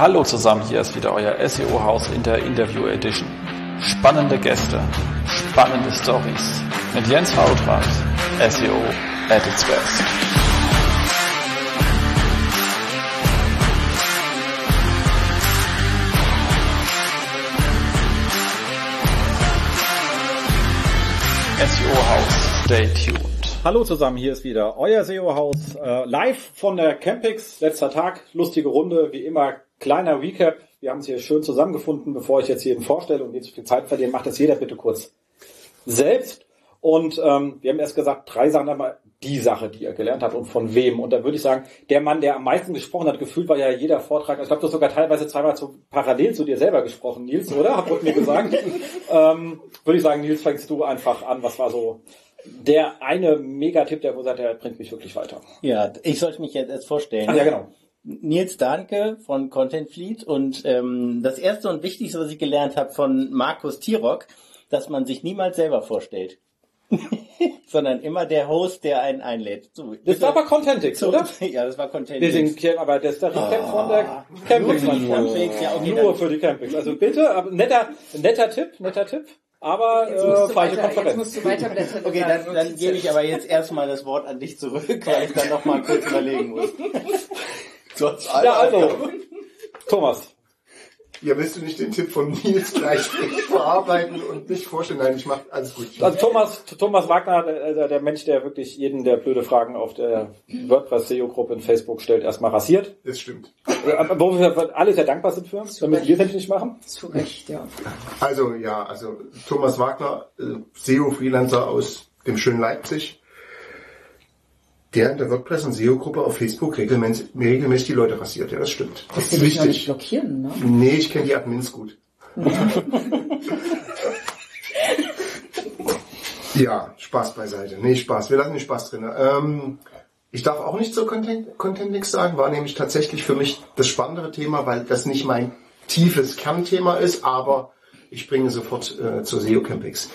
Hallo zusammen, hier ist wieder euer SEO-Haus in der Interview Edition. Spannende Gäste, spannende Stories mit Jens Fautrat, SEO at its best. SEO-Haus, stay tuned. Hallo zusammen, hier ist wieder euer SEO-Haus, äh, live von der Campix, letzter Tag, lustige Runde, wie immer, kleiner Recap. Wir haben es hier schön zusammengefunden, bevor ich jetzt jeden vorstelle und nicht zu viel Zeit verliere, macht das jeder bitte kurz selbst. Und ähm, wir haben erst gesagt, drei Sachen einmal die Sache, die er gelernt hat und von wem. Und da würde ich sagen, der Mann, der am meisten gesprochen hat, gefühlt war ja jeder Vortrag, ich glaube, du hast sogar teilweise zweimal zu, parallel zu dir selber gesprochen, Nils, oder? Hat mir gesagt. ähm, würde ich sagen, Nils, fängst du einfach an. Was war so der eine Megatipp, der wo sagt, der bringt mich wirklich weiter? Ja, ich sollte mich jetzt erst vorstellen. Ach, ja, genau. Nils Dahnke von Content Fleet und ähm, das erste und wichtigste, was ich gelernt habe von Markus Tirock, dass man sich niemals selber vorstellt. sondern immer der Host, der einen einlädt. So, Das war aber Contentix, oder? Ja, das war Contentix. Deswegen, aber das ist der Recap von der Campix. Nur für die Campix, ja, okay, Nur dann- für die Campix. Also bitte, aber netter, netter Tipp, netter Tipp. Aber Jetzt äh, musst, du falsche weiter, jetzt Konferenz. musst du weiterblättern. Okay, dann, dann gebe ich aber jetzt erstmal das Wort an dich zurück, weil ich dann noch mal kurz überlegen muss. Ja, also, Thomas. Ja, willst du nicht den Tipp von Nils gleich verarbeiten und nicht vorstellen? Nein, ich mach alles gut. Also Thomas, Thomas Wagner, der, der- Mensch, der wirklich jeden, der blöde Fragen auf der WordPress-SEO-Gruppe in Facebook stellt, erstmal rasiert. Das stimmt. Wo wir alle sehr dankbar sind für uns, damit wir es nämlich nicht machen. Zu Recht, ja. Also ja, also Thomas Wagner, äh, SEO-Freelancer aus dem schönen Leipzig, der in der WordPress- und SEO-Gruppe auf Facebook regelmäßig, regelmäßig die Leute rasiert. Ja, das stimmt. Das ist noch nicht wichtig. blockieren, ne? Nee, ich kenne die Admins gut. ja, Spaß beiseite. Nee, Spaß. Wir lassen den Spaß drin. Ähm, ich darf auch nicht so Content, Contentix sagen, war nämlich tatsächlich für mich das spannendere Thema, weil das nicht mein tiefes Kernthema ist, aber ich springe sofort äh, zur SEO Campix.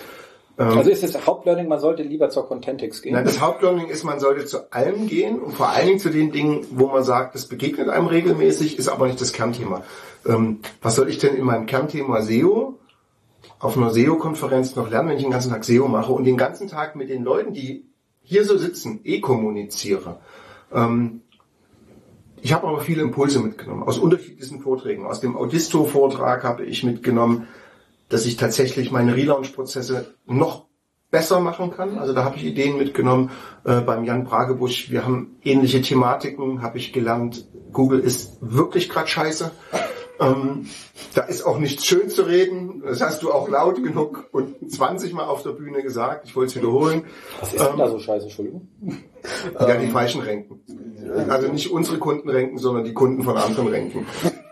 Also ist das Hauptlearning, man sollte lieber zur Contentix gehen. Nein, das Hauptlearning ist, man sollte zu allem gehen und vor allen Dingen zu den Dingen, wo man sagt, das begegnet einem regelmäßig, ist aber nicht das Kernthema. Ähm, was soll ich denn in meinem Kernthema SEO auf einer SEO-Konferenz noch lernen, wenn ich den ganzen Tag SEO mache und den ganzen Tag mit den Leuten, die hier so sitzen, eh kommuniziere? Ähm, ich habe aber viele Impulse mitgenommen aus unterschiedlichsten Vorträgen. Aus dem Audisto-Vortrag habe ich mitgenommen, dass ich tatsächlich meine Relaunch-Prozesse noch besser machen kann. Also da habe ich Ideen mitgenommen äh, beim Jan Bragebusch. Wir haben ähnliche Thematiken, habe ich gelernt. Google ist wirklich grad scheiße. Ähm, da ist auch nichts schön zu reden. Das hast du auch laut genug und 20 Mal auf der Bühne gesagt. Ich wollte es wiederholen. Was ist denn da so scheiße, Entschuldigung? Ja, die falschen Renken. Also nicht unsere Kunden renken, sondern die Kunden von anderen renken.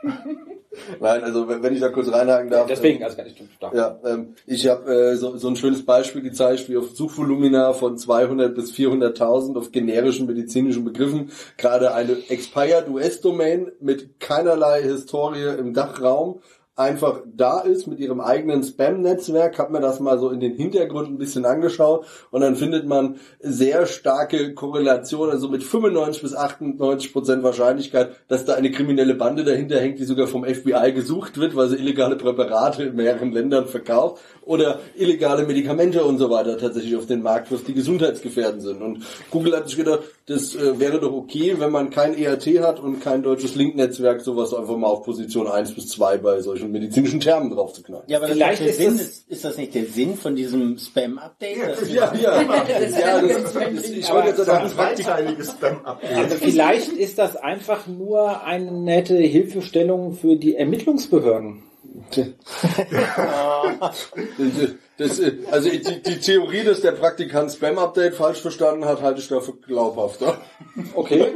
Nein, also wenn ich da kurz reinhaken darf. Deswegen, also gar nicht da. Ja, ähm, ich habe äh, so, so ein schönes Beispiel gezeigt, wie auf Suchvolumina von 200 bis 400.000 auf generischen medizinischen Begriffen gerade eine expired US-Domain mit keinerlei Historie im Dachraum einfach da ist mit ihrem eigenen Spam-Netzwerk, hat mir das mal so in den Hintergrund ein bisschen angeschaut und dann findet man sehr starke Korrelation, also mit 95 bis 98 Prozent Wahrscheinlichkeit, dass da eine kriminelle Bande dahinter hängt, die sogar vom FBI gesucht wird, weil sie illegale Präparate in mehreren Ländern verkauft oder illegale Medikamente und so weiter tatsächlich auf den Markt wirft, die gesundheitsgefährdend sind. Und Google hat sich gedacht, das äh, wäre doch okay, wenn man kein ERT hat und kein deutsches Link-Netzwerk, sowas einfach mal auf Position 1 bis 2 bei solchen medizinischen Termen drauf zu knallen. Ja, aber Vielleicht ist, Sinn, das- ist, ist das nicht der Sinn von diesem Spam-Update? wir- Ja, ja. ja das, das, ich wollte jetzt sagen, zweiteiliges Spam-Update. Also vielleicht ist das einfach nur eine nette Hilfestellung für die Ermittlungsbehörden. Das, also die, die Theorie, dass der Praktikant Spam-Update falsch verstanden hat, halte ich dafür glaubhafter. Okay,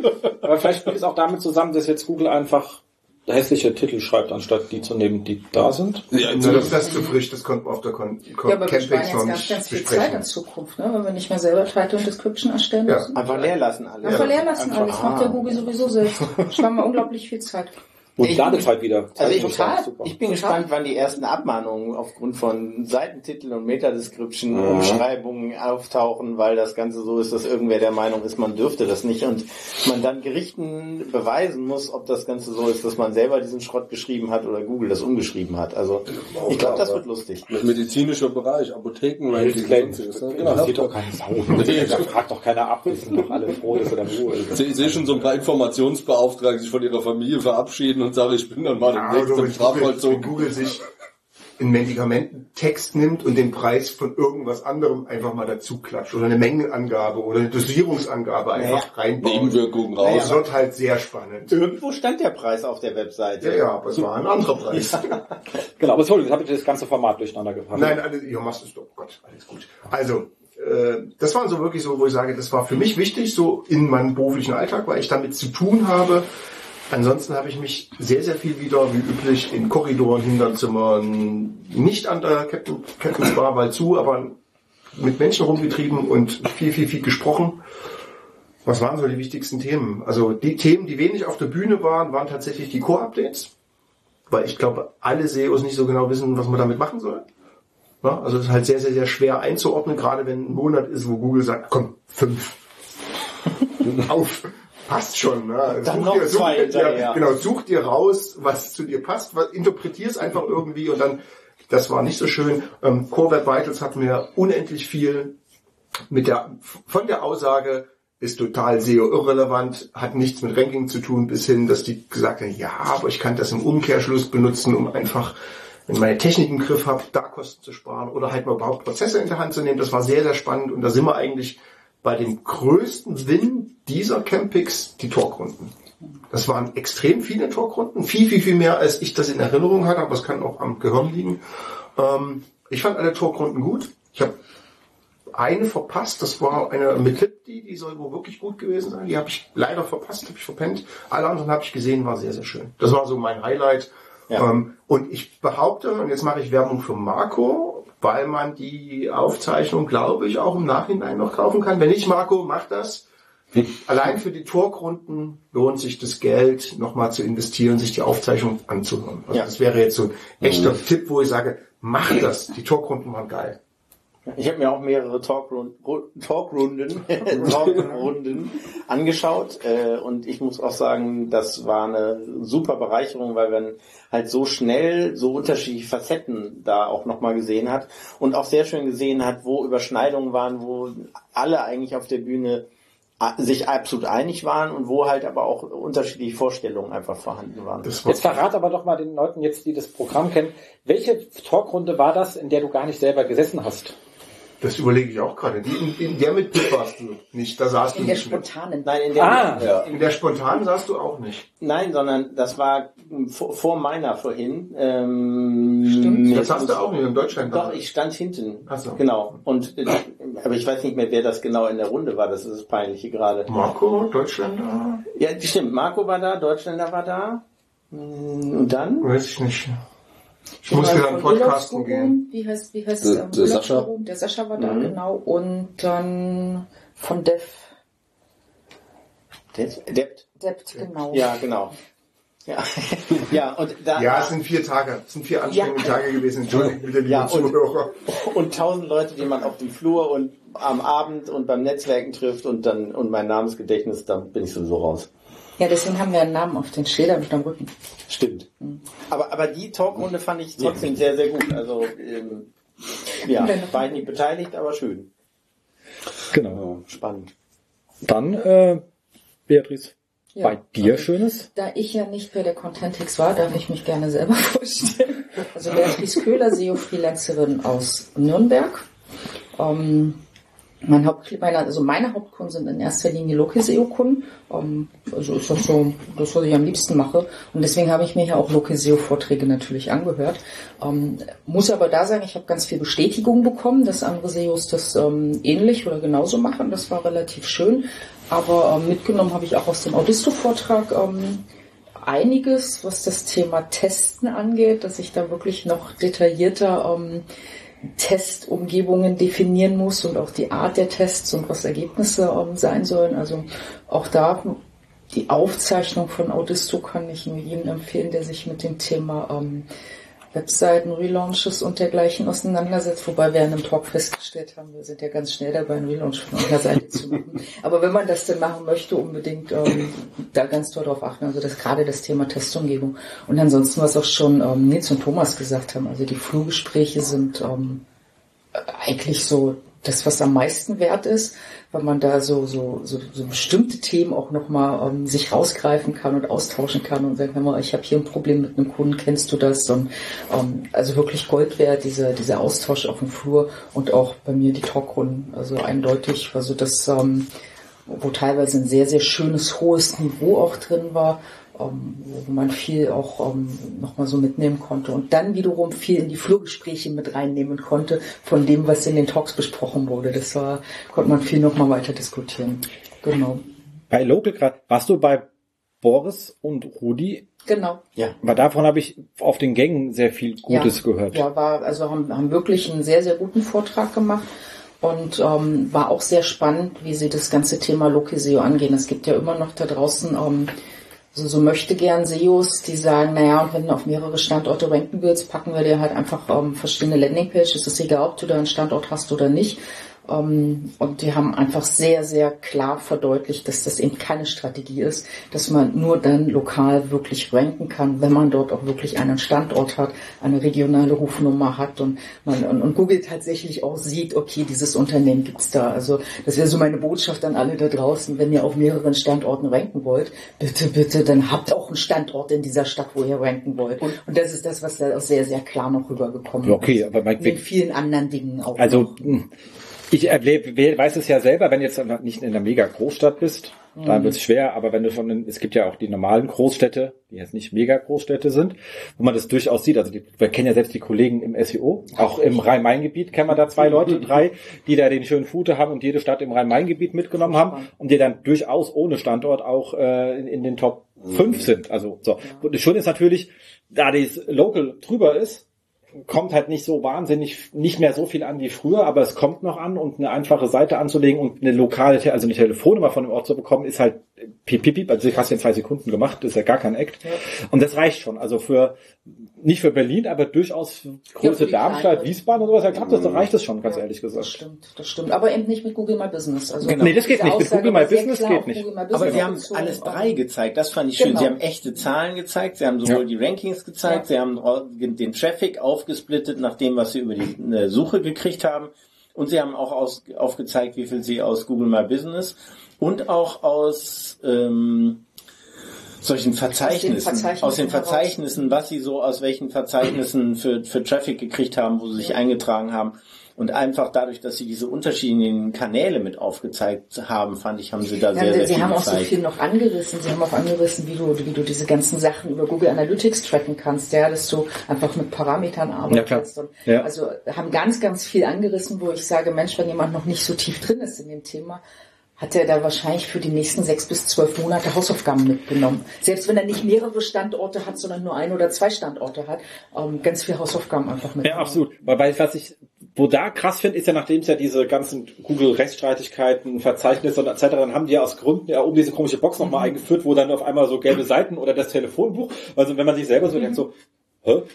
aber vielleicht hängt es auch damit zusammen, dass jetzt Google einfach hässliche Titel schreibt, anstatt die zu nehmen, die da sind. Ja, Na, das, das ist zu frisch, das man auf der Con Con Ja, aber wir sparen jetzt ganz, ganz viel Zeit besprechen. in Zukunft, ne? wenn wir nicht mehr selber Title und Description erstellen Ja. müssen. Einfach leer lassen alles. Einfach leer lassen alles, macht der Google sowieso selbst. Sparen wir unglaublich viel Zeit. Und Ich- Ladezeit wieder. Also ich, super. ich bin gespannt, wann die ersten Abmahnungen aufgrund von Seitentitel und Metadescription, Umschreibungen auftauchen, weil das Ganze so ist, dass irgendwer der Meinung ist, man dürfte das nicht und man dann Gerichten beweisen muss, ob das Ganze so ist, dass man selber diesen Schrott geschrieben hat oder Google das umgeschrieben hat. Also ich glaube, das wird lustig. Medizinischer Bereich, sonstiges, ne? Genau, das geht Genau. doch keine Sau. Da fragt doch keiner ab. Wir sind doch alle froh, dass er dann Ruhe ist. Ich sehe- ich sehe schon so ein paar Informationsbeauftragte, die sich von ihrer Familie verabschieden und sagen, ich bin dann mal Ja, demnächst also im wenn, Google, wenn Strafvollzug. Google sich einen Medikamententext nimmt und den Preis von irgendwas anderem einfach mal dazu klatscht oder eine Mengenangabe oder eine Dosierungsangabe einfach reinbaut. Nebenwirkungen raus. Das wird halt sehr spannend. Irgendwo stand der Preis auf der Webseite. Ja, ja, aber es war ein anderer Preis. Genau, aber Entschuldigung, jetzt habe ich das ganze Format durcheinander gebracht. Nein, alles, ja, machst es doch. Gott, alles gut. Also, äh, das waren so wirklich so, wo ich sage, das war für mich wichtig, so in meinem beruflichen Alltag, weil ich damit zu tun habe. Ansonsten habe ich mich sehr, sehr viel wieder, wie üblich, in Korridoren, Hinterzimmern, nicht an der Captain, Captain's Bar, weil zu, aber mit Menschen rumgetrieben und viel, viel, viel gesprochen. Was waren so die wichtigsten Themen? Also die Themen, die wenig auf der Bühne waren, waren tatsächlich die Core-Updates, weil ich glaube, alle SEOs nicht so genau wissen, was man damit machen soll. Ja, also es ist halt sehr, sehr, sehr schwer einzuordnen, gerade wenn ein Monat ist, wo Google sagt, komm, fünf. Auf. Passt schon. Ne? Dann Such noch dir, such, zwei dir, hinterher. genau, such dir raus, was zu dir passt, was, interpretier's einfach irgendwie und dann, das war nicht so schön. Ähm, Core Web Vitals hat mir unendlich viel mit der, von der Aussage, ist total SEO irrelevant, hat nichts mit Ranking zu tun, bis hin, dass die gesagt haben, ja, aber ich kann das im Umkehrschluss benutzen, um einfach, wenn meine Technik im Griff habe, da Kosten zu sparen oder halt mal überhaupt Prozesse in der Hand zu nehmen. Das war sehr, sehr spannend und da sind wir eigentlich bei dem größten Win dieser Campix, die Talkrunden. Das waren extrem viele Talkrunden, viel, viel, viel mehr, als ich das in Erinnerung hatte, aber es kann auch am Gehirn liegen. Ähm, ich fand alle Talkrunden gut. Ich habe eine verpasst, das war eine mit Lipti, die soll wohl wirklich gut gewesen sein. Die habe ich leider verpasst, habe ich verpennt. Alle anderen habe ich gesehen, war sehr, sehr schön. Das war so mein Highlight. Ja. Ähm, und ich behaupte, und jetzt mache ich Werbung für Marco, weil man die Aufzeichnung, glaube ich, auch im Nachhinein noch kaufen kann. Wenn nicht, Marco, mach das. Allein für die Torgrunden lohnt sich das Geld, nochmal zu investieren, sich die Aufzeichnung anzuhören. Also Ja. Das wäre jetzt so ein echter Tipp, wo ich sage, mach das. Die Torgrunden waren geil. Ich habe mir auch mehrere Talkrun- Ru- Talkrunden, Talkrunden angeschaut äh, und ich muss auch sagen, das war eine super Bereicherung, weil man halt so schnell so unterschiedliche Facetten da auch nochmal gesehen hat und auch sehr schön gesehen hat, wo Überschneidungen waren, wo alle eigentlich auf der Bühne sich absolut einig waren und wo halt aber auch unterschiedliche Vorstellungen einfach vorhanden waren. Jetzt verrat aber doch mal den Leuten jetzt, die das Programm kennen, welche Talkrunde war das, in der du gar nicht selber gesessen hast? Das überlege ich auch gerade. Die, in, in der mit Pip warst du nicht. Da saßt du In der nicht mit. spontanen. Nein, in der, Ah. ja. In der spontanen saßt du auch nicht. Nein, sondern das war vor, vor meiner vorhin. Ähm, Stimmt. Das hast du auch nicht in Deutschland. Doch, ich stand hinten. Ach so. Genau. Und äh, aber ich weiß nicht mehr, wer das genau in der Runde war. Das ist das Peinliche gerade. Marco, Deutschländer? Ja, stimmt. Marco war da, Deutschländer war da. Mm, Und dann? Weiß ich nicht. Ich musste dann Von podcasten Urlaubsguru, gehen. Wie heißt, wie heißt Der- ähm, der Sascha. Der Sascha war da, genau. Und dann von Dev. Debt. Debt, genau. Ja, genau. Ja, ja und da Ja, es sind vier Tage. Es sind vier anstrengende Ja. Tage gewesen. Entschuldigung, bitte, liebe Ja, und- Zuhörer. und tausend Leute, die man auf dem Flur und am Abend und beim Netzwerken trifft und dann und mein Namensgedächtnis, da bin ich sowieso raus. Ja, deswegen haben wir einen Namen auf den Schildern und am Rücken. Stimmt. Aber, aber die Talkrunde fand ich trotzdem sehr, sehr gut. Also, ähm, ja, war ich nicht beteiligt, aber schön. Genau. Spannend. Dann, äh, Beatrice, Ja. bei dir Schönes? Da ich ja nicht bei der Contentix war, darf ich mich gerne selber vorstellen. Also Beatrice Köhler, SEO-Freelancerin aus Nürnberg. Ähm, mein Haupt, meine, also meine Hauptkunden sind in erster Linie Loki-SEO-Kunden. Ähm, also ist das so das, was ich am liebsten mache. Und deswegen habe ich mir ja auch Loki-SEO-Vorträge natürlich angehört. Ähm, muss aber da sagen, ich habe ganz viel Bestätigung bekommen, dass andere SEOs das ähm, ähnlich oder genauso machen. Das war relativ schön. Aber mitgenommen habe ich auch aus dem Audisto-Vortrag einiges, was das Thema Testen angeht, dass ich da wirklich noch detaillierter ähm, Testumgebungen definieren muss und auch die Art der Tests und was Ergebnisse sein sollen. Also auch da die Aufzeichnung von Audisto kann ich nur jedem empfehlen, der sich mit dem Thema ähm, Webseiten, Relaunches und dergleichen auseinandersetzt, wobei wir in einem Talk festgestellt haben, wir sind ja ganz schnell dabei, einen Relaunch von einer Seite zu machen. Aber wenn man das denn machen möchte, unbedingt ähm, da ganz toll drauf achten. Also das gerade das Thema Testumgebung. Und ansonsten, was auch schon ähm, Nils und Thomas gesagt haben, also die Flurgespräche sind ähm, eigentlich so das, was am meisten wert ist, weil man da so, so, so, so bestimmte Themen auch nochmal ähm, sich rausgreifen kann und austauschen kann und sagen, hör mal, ich habe hier ein Problem mit einem Kunden, kennst du das? Und ähm, also wirklich Gold wert, dieser, dieser Austausch auf dem Flur und auch bei mir die Talkrunden. Also eindeutig, also das, ähm, wo teilweise ein sehr, sehr schönes, hohes Niveau auch drin war, wo man viel auch ähm, nochmal so mitnehmen konnte und dann wiederum viel in die Flurgespräche mit reinnehmen konnte von dem, was in den Talks besprochen wurde. Das war, konnte man viel nochmal weiter diskutieren. Genau. Bei Local gerade, warst du bei Boris und Rudi? Genau. Ja. Weil davon habe ich auf den Gängen sehr viel Gutes ja, gehört. Ja, war, also haben, haben wirklich einen sehr, sehr guten Vortrag gemacht und ähm, war auch sehr spannend, wie sie das ganze Thema Lokiseo angehen. Es gibt ja immer noch da draußen ähm, so, so möchte gern SEOs, die sagen, naja, und wenn du auf mehrere Standorte ranken willst, packen wir dir halt einfach ähm, verschiedene Landingpages. Es ist egal, ob du da einen Standort hast oder nicht. Ähm, und die haben einfach sehr, sehr klar verdeutlicht, dass das eben keine Strategie ist, dass man nur dann lokal wirklich ranken kann, wenn man dort auch wirklich einen Standort hat, eine regionale Rufnummer hat und man und, und Google tatsächlich auch sieht, okay, dieses Unternehmen gibt's da. Also das wäre so meine Botschaft an alle da draußen, wenn ihr auf mehreren Standorten ranken wollt, bitte, bitte, dann habt auch einen Standort in dieser Stadt, wo ihr ranken wollt. Und, und das ist das, was da auch sehr, sehr klar noch rübergekommen Okay, ist. aber mein- mit vielen anderen Dingen auch. Also hm, ich erlebe, wer- weiß es ja selber, wenn du jetzt nicht in einer mega Großstadt bist, dann wird es schwer, aber wenn du schon, in, es gibt ja auch die normalen Großstädte, die jetzt nicht mega Großstädte sind, wo man das durchaus sieht. Also die, wir kennen ja selbst die Kollegen im SEO, auch im Rhein-Main-Gebiet kennen wir da zwei Leute, drei, die da den schönen Fute haben und jede Stadt im Rhein-Main-Gebiet mitgenommen haben und die dann durchaus ohne Standort auch äh, in, in den Top 5 sind. Also so. Und das Schöne ist natürlich, da das Local drüber ist, kommt halt nicht so wahnsinnig, nicht mehr so viel an wie früher, aber es kommt noch an und eine einfache Seite anzulegen und eine lokale, also eine Telefonnummer von dem Ort zu bekommen, ist halt piep, piep, piep, also ich hast in zwei Sekunden gemacht, das ist ja gar kein Act. Und das reicht schon. Also für, nicht für Berlin, aber durchaus für Ja, Darmstadt. Wiesbaden und sowas, ja, klappt das, da reicht das schon, ganz ehrlich Das gesagt. stimmt, das stimmt. Aber eben nicht mit Google My Business. Also Genau. Nee, das geht nicht. Mit Google My Business klar geht nicht. My Aber Business sie haben bezogen. alles drei gezeigt. Das fand ich schön. Genau. Sie haben echte Zahlen gezeigt. Sie haben sowohl Ja. die Rankings gezeigt. Ja. Sie haben den Traffic aufgesplittet nach dem, was sie über die Suche gekriegt haben. Und sie haben auch aus, aufgezeigt, wie viel sie aus Google My Business und auch aus ähm, solchen Verzeichnissen, Verzeichnissen aus den. Verzeichnissen, was sie so aus welchen Verzeichnissen für, für Traffic gekriegt haben, wo sie sich eingetragen haben. Und einfach dadurch, dass sie diese unterschiedlichen Kanäle mit aufgezeigt haben, fand ich, haben sie da Ja, sehr, sehr sie viel haben auch so viel noch angerissen. Sie haben auch angerissen, wie du, wie du diese ganzen Sachen über Google Analytics tracken kannst, ja, dass du einfach mit Parametern arbeitest. klar. Und Ja. Also haben ganz, ganz viel angerissen, wo ich sage, Mensch, wenn jemand noch nicht so tief drin ist in dem Thema, hat er da wahrscheinlich für die nächsten sechs bis zwölf Monate Hausaufgaben mitgenommen. Selbst wenn er nicht mehrere Standorte hat, sondern nur ein oder zwei Standorte hat, ähm, ganz viel Hausaufgaben einfach mitgenommen. Ja, absolut. Weil, was ich, wo da krass finde, ist ja, nachdem es ja diese ganzen Google-Rechtsstreitigkeiten, Verzeichnisse und etc., dann haben die ja aus Gründen ja oben diese komische Box nochmal eingeführt, wo dann auf einmal so gelbe Seiten oder das Telefonbuch, also wenn man sich selber so denkt, so,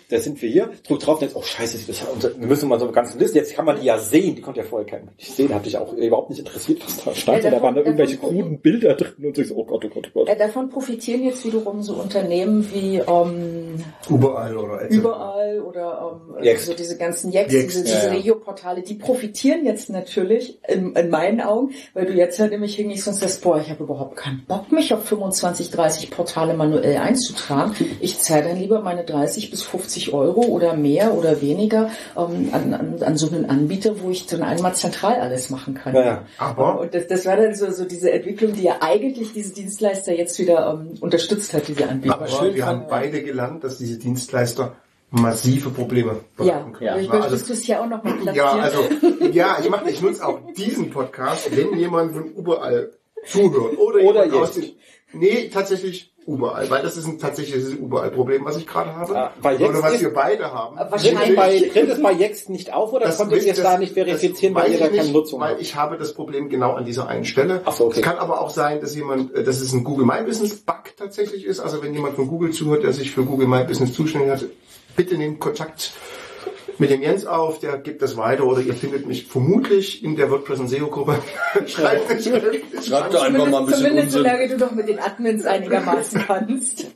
da sind wir hier, drückt drauf, denkt, oh scheiße, das ist ja unser, wir müssen mal so eine ganze Liste, jetzt kann man die ja sehen, die konnte ja vorher kein Mensch sehen, hat dich auch überhaupt nicht interessiert, was da stand, Ja, da waren da davon- irgendwelche davon- kruden Bilder drin und so, ich so, oh Gott, oh Gott, oh Gott. Äh, davon profitieren jetzt wiederum so Unternehmen wie ähm, Überall oder etc. überall oder ähm, Jext. also diese ganzen Jex, diese, diese ja, ja. Regio-Portale, die profitieren jetzt natürlich in, in meinen Augen, weil du jetzt halt nämlich hingehst und sagst, boah, ich habe überhaupt keinen Bock, mich auf 25, 30 Portale manuell einzutragen. Ich zahle dann lieber meine 30 bis 50 Euro oder mehr oder weniger ähm, an, an, an so einen Anbieter, wo ich dann einmal zentral alles machen kann. Ja, ja. Aber Und das, das war dann so, so diese Entwicklung, die ja eigentlich diese Dienstleister jetzt wieder ähm, unterstützt hat, diese Anbieter. Aber Aber schön wir haben beide gelernt, dass diese Dienstleister massive Probleme ja, bereiten können. Ja. ich Also- möchtest du es ja auch noch mal platzieren. Ja, also, ja, ich mache, ich nutze auch diesen Podcast, wenn jemand von überall zuhört. Oder, Oder jemand aus jetzt. den, nee, tatsächlich überall, weil das ist ein tatsächliches überall-Problem, was ich gerade habe. Ah, bei oder was ist- wir beide haben. Wahrscheinlich. Tritt es bei, tritt es bei Jext nicht auf oder Das konntet ihr es da nicht verifizieren, weil ihr da keine nicht, Nutzung Weil habt? ich habe das Problem genau an dieser einen Stelle. Ach so, okay. Es kann aber auch sein, dass jemand, äh, dass es ein Google My Business Bug tatsächlich ist. Also wenn jemand von Google zuhört, der sich für Google My Business zuständig hat, bitte nehmt Kontakt mit dem Jens auf, der gibt das weiter oder ihr findet mich vermutlich in der WordPress und SEO Gruppe. Schreibt mich Schreibt da einfach mal ein bisschen Zumindest Unsinn. solange du doch mit den Admins einigermaßen kannst.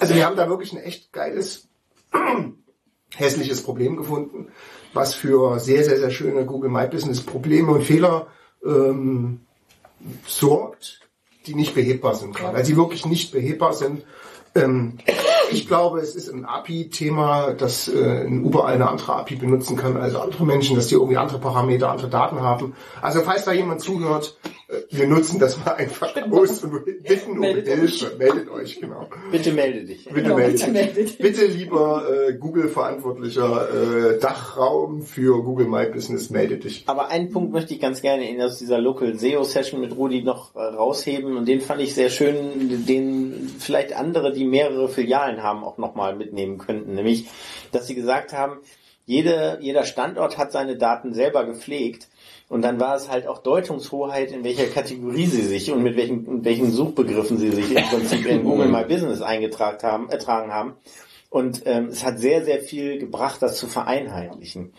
Also wir haben da wirklich ein echt geiles, hässliches Problem gefunden, was für sehr, sehr, sehr schöne Google My Business Probleme und Fehler ähm, sorgt, die nicht behebbar sind gerade. Also die wirklich nicht behebbar sind. Ähm, ich glaube, es ist ein API-Thema, dass äh, ein überall eine andere API benutzen kann als andere Menschen, dass die irgendwie andere Parameter, andere Daten haben. Also falls da jemand zuhört, äh, wir nutzen das mal einfach aus und bitten um Meldet Hilfe. Meldet euch, genau. Bitte melde dich. Bitte Genau, meldet bitte euch. meldet. Bitte lieber äh, Google-verantwortlicher äh, Dachraum für Google My Business, melde dich. Aber einen Punkt möchte ich ganz gerne in aus dieser Local SEO Session mit Rudi noch äh, rausheben und den fand ich sehr schön, den vielleicht andere, die mehrere Filialen haben, auch nochmal mitnehmen könnten. Nämlich, dass sie gesagt haben, jede, jeder Standort hat seine Daten selber gepflegt und dann war es halt auch Deutungshoheit, in welcher Kategorie sie sich und mit welchen, mit welchen Suchbegriffen sie sich im Prinzip in Google My Business eingetragen haben, ertragen haben. Und ähm, es hat sehr, sehr viel gebracht, das zu vereinheitlichen.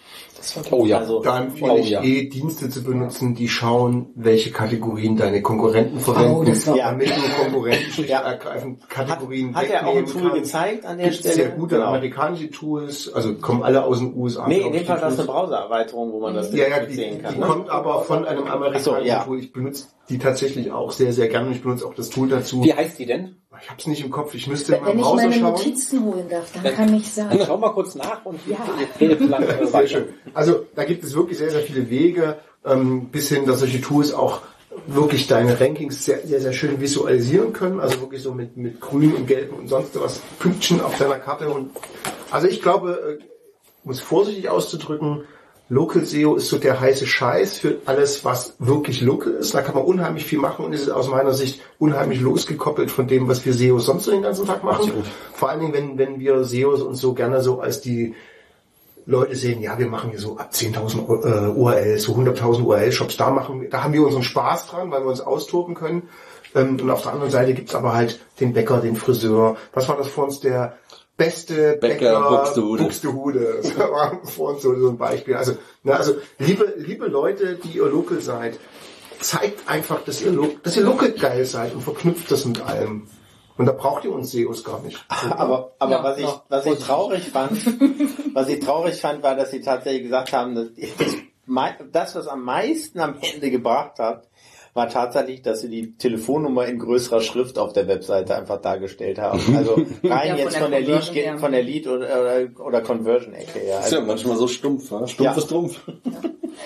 Oh ja. Also, Da empfehle Oh, ich ja. eh, Dienste zu benutzen, die schauen, welche Kategorien deine Konkurrenten verwenden, Oh, das war- Ja. damit du Konkurrenten schlicht Ja. ergreifend Kategorien Hat er auch ein Tool kannst. gezeigt an der Gibt Stelle? sehr gute Genau. amerikanische Tools, also kommen alle aus den USA. Nee, in dem Fall war es Tools. eine Browser-Erweiterung, wo man das Ja, ja, die, sehen kann. die ne? kommt aber von einem amerikanischen so, ja. Tool. Ich benutze die tatsächlich auch sehr, sehr gerne. Ich benutze auch das Tool dazu. Wie heißt die denn? Ich habe es nicht im Kopf. Ich müsste mal Wenn ich Browser meine schauen. Notizen holen darf, dann kann ich sagen. Schau mal kurz nach und Ja. redet Sehr schön. Also da gibt es wirklich sehr, sehr viele Wege, ähm, bis hin, dass solche Tools auch wirklich deine Rankings sehr, sehr, sehr schön visualisieren können. Also wirklich so mit, mit grün und gelb und sonst was Pünktchen auf deiner Karte. Und also ich glaube, äh, um es vorsichtig auszudrücken, Local SEO ist so der heiße Scheiß für alles, was wirklich local ist. Da kann man unheimlich viel machen und ist aus meiner Sicht unheimlich losgekoppelt von dem, was wir SEOs sonst so den ganzen Tag machen. Vor allen Dingen, wenn, wenn wir SEOs uns so gerne so als die Leute sehen, ja, wir machen hier so ab 10.000 äh, URLs, so 100.000 URL-Shops, da machen wir, da haben wir unseren Spaß dran, weil wir uns austoben können. Ähm, und auf der anderen Seite gibt's aber halt den Bäcker, den Friseur. Was war das vor uns? Der beste Bäcker, Bäcker, Buxtehude. Buxtehude. Das war vor uns so, so ein Beispiel. Also, na, also liebe, liebe Leute, die ihr Local seid, zeigt einfach, dass ihr, Lo- dass ihr Local geil seid und verknüpft das mit allem. Und da braucht ihr uns SEOs gar nicht. Aber, aber Ja, was ich, was ich traurig fand, was ich traurig fand, war, dass sie tatsächlich gesagt haben, dass das, was am meisten am Ende gebracht hat, war tatsächlich, dass sie die Telefonnummer in größerer Schrift auf der Webseite einfach dargestellt haben. Also rein Ja, von jetzt der von der Lead, von der Lead oder, oder, Conversion-Ecke. Ja. Ist ja Also, manchmal so stumpf, ja? Stumpf Ja. ist trumpf.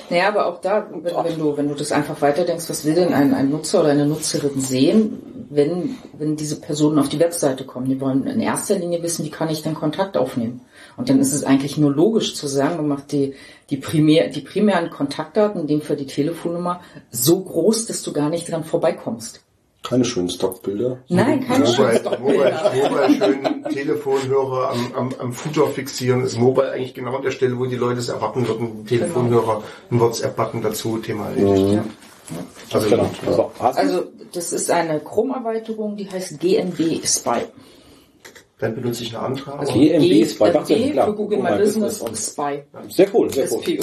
Naja, aber auch da, wenn, wenn du, wenn du das einfach weiterdenkst, was will denn ein, ein Nutzer oder eine Nutzerin sehen, wenn, wenn diese Personen auf die Webseite kommen? Die wollen in erster Linie wissen, wie kann ich denn Kontakt aufnehmen? Und dann ist es eigentlich nur logisch zu sagen, du machst die, die, primär, die primären Kontaktdaten, in dem Fall die Telefonnummer, so groß, dass du gar nicht dran vorbeikommst. Keine schönen Stockbilder. Nein, keine Mobile, Schriftstockbilder. Mobile, Mobile schön Telefonhörer am, am, am Footer fixieren. Ist Mobile eigentlich genau an der Stelle, wo die Leute es erwarten würden. Telefonhörer, ein WhatsApp-Button dazu, Thema erledigt. Ja. Also, genau. Also, das ist eine Chrome-Erweiterung, die heißt GMB Spy. Dann benutze ich eine andere. Also GMB Spy, macht klar. für Google My Business Business Spy. sehr cool, sehr cool. SPY.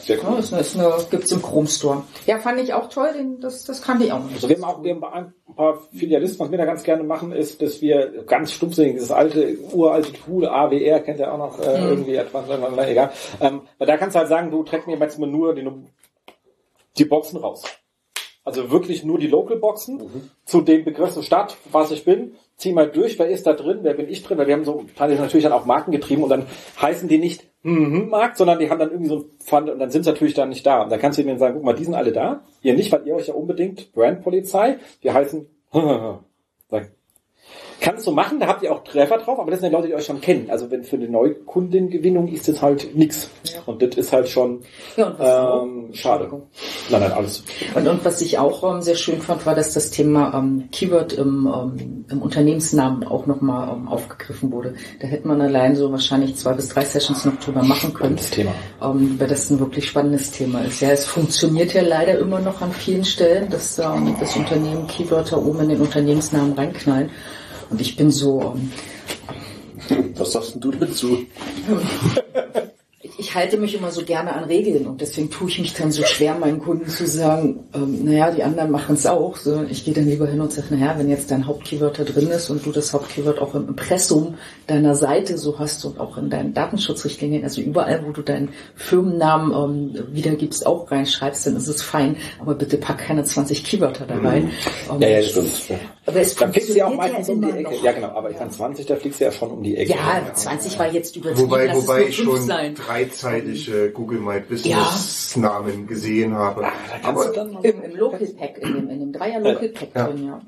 Sehr cool. Ja, ist eine, gibt's im Chrome Store. Ja, fand ich auch toll, den, das, das kannte ich auch nicht. Also wir haben auch wir haben ein paar Filialisten, was wir da ganz gerne machen, ist, dass wir ganz stumpfsinnig, dieses alte, uralte Tool, AWR, kennt ihr auch noch äh, irgendwie etwas, na, egal. Ähm, weil da kannst du halt sagen, du trägst mir jetzt mal nur die, die Boxen raus. Also wirklich nur die Local-Boxen zu dem Begriff Stadt, was ich bin, zieh mal durch, wer ist da drin, wer bin ich drin, weil wir haben so teilweise natürlich dann auch Marken getrieben und dann heißen die nicht mhm, Markt, sondern die haben dann irgendwie so ein Pfand und dann sind sie natürlich da nicht da. Und dann kannst du denen sagen, guck mal, die sind alle da, ihr nicht, weil ihr euch ja unbedingt Brandpolizei, wir heißen Kannst du machen, da habt ihr auch Treffer drauf, aber das sind ja Leute, die euch schon kennen. Also wenn für eine Neukundengewinnung ist das halt nix. Und das ist halt schon Ja, ähm, schade. Nein, nein, alles. Und, und was ich auch ähm, sehr schön fand, war, dass das Thema ähm, Keyword im, ähm, im Unternehmensnamen auch nochmal ähm, aufgegriffen wurde. Da hätte man allein so wahrscheinlich zwei bis drei Sessions noch drüber machen können. Spannendes Thema. Ähm, weil das ein wirklich spannendes Thema ist. Ja, es funktioniert ja leider immer noch an vielen Stellen, dass ähm, das Unternehmen Keywörter oben in den Unternehmensnamen reinknallen. Und ich bin so, ähm, Was sagst denn du dazu? ich halte mich immer so gerne an Regeln und deswegen tue ich mich dann so schwer, meinen Kunden zu sagen, ähm, naja, die anderen machen es auch. So, ich gehe dann lieber hin und sage, naja, wenn jetzt dein Hauptkeyword da drin ist und du das Hauptkeyword auch im Impressum deiner Seite so hast und auch in deinen Datenschutzrichtlinien, also überall, wo du deinen Firmennamen ähm, wiedergibst, auch reinschreibst, dann ist es fein. Aber bitte pack keine 20 Keywörter da rein. Ähm, Ja, ja, stimmt. Aber es Dann fliegst du ja auch meistens um die Ecke. noch. Ja, genau, aber ich kann 20, da fliegst du ja schon um die Ecke. Ja, 20 war jetzt übertrieben. Wobei, lass es wobei nur ich fünf schon sein. dreizeitige Google My Business Namen gesehen habe. Da kannst du Aber Im, im Local Pack, in dem, in dem Dreier Local Pack Ja. drin, ja.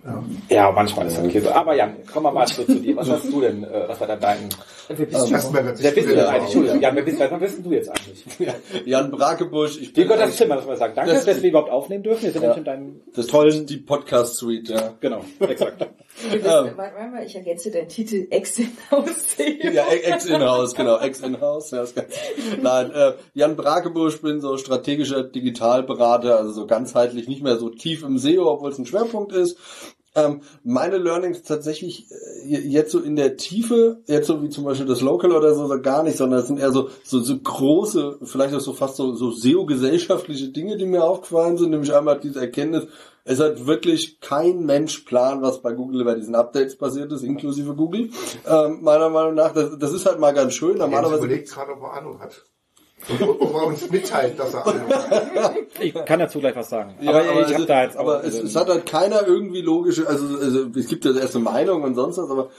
Ja, manchmal ist das Käse. Aber Jan, kommen wir mal zu, zu dir. Was hast du denn, äh, was war denn dein... Wer bist du? erstmal ganz Wer bist du denn eigentlich? Jan, wer bist, wer bist du jetzt eigentlich? Jan Brakebusch, ich Wie bin Gott das Zimmer, das wir sagen. Danke, Das- dass wir überhaupt aufnehmen dürfen. Wir sind Ja. in deinem das tollen... die Podcast Suite, ja. Genau, exakt. Bist, warte mal, ich ergänze deinen Titel Exit aus Ja, Ex in-house, genau, Ex in-house. Ja, Nein, äh, Jan Brakebusch, bin so strategischer Digitalberater, also so ganzheitlich nicht mehr so tief im SEO, obwohl es ein Schwerpunkt ist. Ähm, meine Learnings tatsächlich äh, jetzt so in der Tiefe, jetzt so wie zum Beispiel das Local oder so, so gar nicht, sondern es sind eher so, so, so große, vielleicht auch so fast so, so SEO-gesellschaftliche Dinge, die mir aufgefallen sind, nämlich einmal diese Erkenntnis, es hat wirklich kein Mensch Plan, was bei Google bei diesen Updates passiert ist, inklusive Google. Ähm, meiner Meinung nach, das, das ist halt mal ganz schön. Jens Normalerweise überlegt gerade, ob er Ahnung hat. Und ob er uns mitteilt, dass er Ahnung hat. Ich kann dazu gleich was sagen. Ja, aber, ich es- habe da jetzt auch... aber es, es hat halt keiner irgendwie logische, also, also es gibt ja erste Meinung und sonst was, aber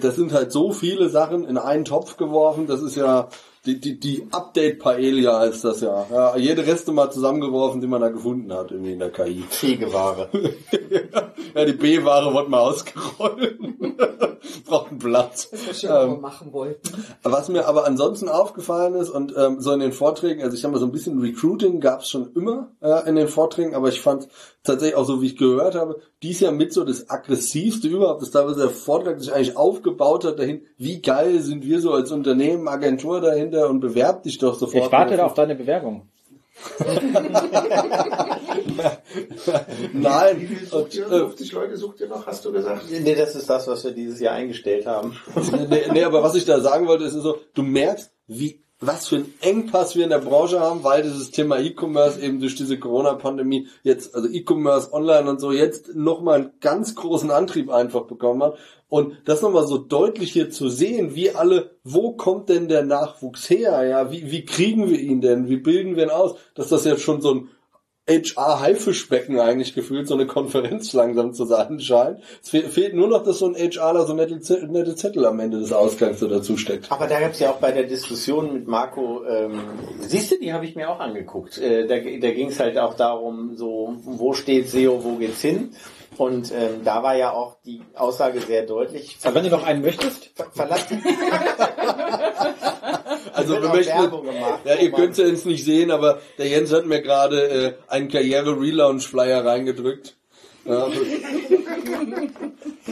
das sind halt so viele Sachen in einen Topf geworfen, das ist ja die, die, die Update Paella ist das ja. ja. Jede Reste mal zusammengeworfen, die man da gefunden hat irgendwie in der KI. Fegeware. ja, die B-Ware wurde mal ausgerollt. Braucht einen Platz. was wir Ähm, machen wollten. was mir aber ansonsten aufgefallen ist und ähm, so in den Vorträgen, also ich habe mal so ein bisschen Recruiting gab es schon immer äh, in den Vorträgen, aber ich fand tatsächlich auch so, wie ich gehört habe, dies Jahr mit so das aggressivste überhaupt, dass teilweise der Vortrag sich eigentlich aufgebaut hat dahin, wie geil sind wir so als Unternehmen, Agentur dahinter und bewerb dich doch sofort. Ich warte da auf deine Bewerbung. Nein. Wie viel Und, sucht ihr? äh, 50 Leute sucht ihr noch, hast du gesagt? Nee, das ist das, was wir dieses Jahr eingestellt haben. nee, nee, aber was ich da sagen wollte, ist so, du merkst, wie was für einen Engpass wir in der Branche haben, weil dieses Thema E-Commerce eben durch diese Corona-Pandemie jetzt, also E-Commerce online und so, jetzt nochmal einen ganz großen Antrieb einfach bekommen hat. Und das nochmal so deutlich hier zu sehen, wie alle, wo kommt denn der Nachwuchs her? Ja, wie, wie kriegen wir ihn denn? Wie bilden wir ihn aus? Dass das jetzt schon so ein HR-Haifischbecken eigentlich gefühlt, so eine Konferenz langsam zu sein scheint. Es fe fehlt nur noch, dass so ein HRler so nette, Zettel- nette Zettel am Ende des Ausgangs so dazu steckt. Aber da gab's ja auch bei der Diskussion mit Marco, ähm, siehst du, die habe ich mir auch angeguckt. Äh, da da ging es halt auch darum, so wo steht SEO, wo geht's hin? Und ähm, da war ja auch die Aussage sehr deutlich. Aber wenn du noch einen möchtest, Ver verlass die. Also wir möchten, gemacht, ja, ihr man- könnt es jetzt nicht sehen, aber der Jens hat mir gerade äh, einen Karriere-Relaunch-Flyer reingedrückt. Ja,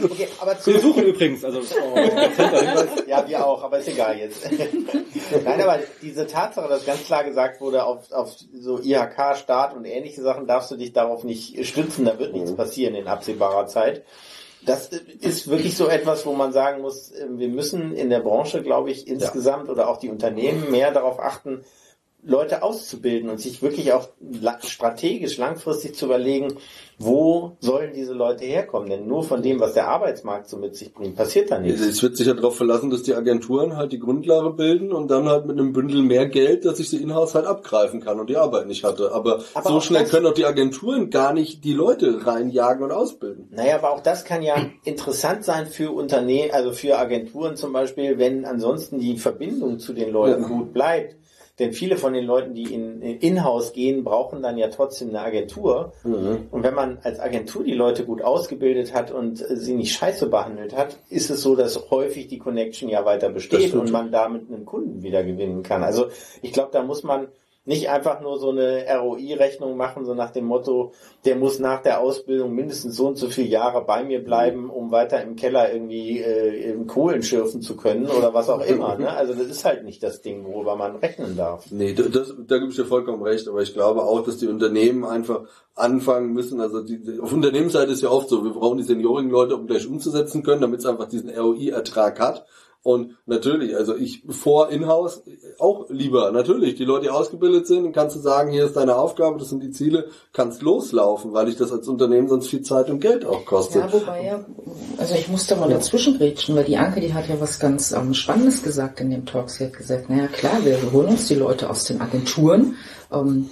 Okay, aber zu, wir suchen übrigens, also oh. Ja, wir auch, aber ist egal jetzt. Nein, aber diese Tatsache, dass ganz klar gesagt wurde, auf, auf so IHK, Staat und ähnliche Sachen darfst du dich darauf nicht stützen, da wird nichts passieren in absehbarer Zeit. Das ist wirklich so etwas, wo man sagen muss, äh, wir müssen in der Branche, glaube ich, insgesamt oder auch die Unternehmen mehr darauf achten, Leute auszubilden und sich wirklich auch strategisch langfristig zu überlegen, wo sollen diese Leute herkommen? Denn nur von dem, was der Arbeitsmarkt so mit sich bringt, passiert da nichts. Es wird sich ja darauf verlassen, dass die Agenturen halt die Grundlage bilden und dann halt mit einem Bündel mehr Geld, dass ich sie in-house halt abgreifen kann und die Arbeit nicht hatte. Aber, Aber so schnell können auch die Agenturen gar nicht die Leute reinjagen und ausbilden. Naja, aber auch das kann ja interessant sein für Unternehmen, also für Agenturen zum Beispiel, wenn ansonsten die Verbindung zu den Leuten Ja. gut bleibt. Denn viele von den Leuten, die in in Inhouse gehen, brauchen dann ja trotzdem eine Agentur. Und wenn man als Agentur die Leute gut ausgebildet hat und äh, sie nicht scheiße behandelt hat, ist es so, dass häufig die Connection ja weiter besteht und man damit einen Kunden wieder gewinnen kann. Also ich glaube, da muss man nicht einfach nur so eine ROI-Rechnung machen, so nach dem Motto, der muss nach der Ausbildung mindestens so und so viele Jahre bei mir bleiben, um weiter im Keller irgendwie äh, Kohlen schürfen zu können oder was auch immer. Ne? Also das ist halt nicht das Ding, worüber man rechnen darf. Nee, da- das, da gebe ich dir vollkommen recht, aber ich glaube auch, dass die Unternehmen einfach anfangen müssen, also die, die, auf Unternehmensseite ist ja oft so, wir brauchen die seniorigen Leute, um gleich umzusetzen können, damit es einfach diesen ROI-Ertrag hat. Und natürlich, also ich vor Inhouse auch lieber, natürlich, die Leute, die ausgebildet sind, dann kannst du sagen, hier ist deine Aufgabe, das sind die Ziele, kannst loslaufen, weil dich das als Unternehmen sonst viel Zeit und Geld auch kostet. Ja, wobei ja, also ich musste mal dazwischen grätschen, weil die Anke, die hat ja was ganz ähm, Spannendes gesagt in dem Talk. Sie hat gesagt, naja klar, wir holen uns die Leute aus den Agenturen, ähm,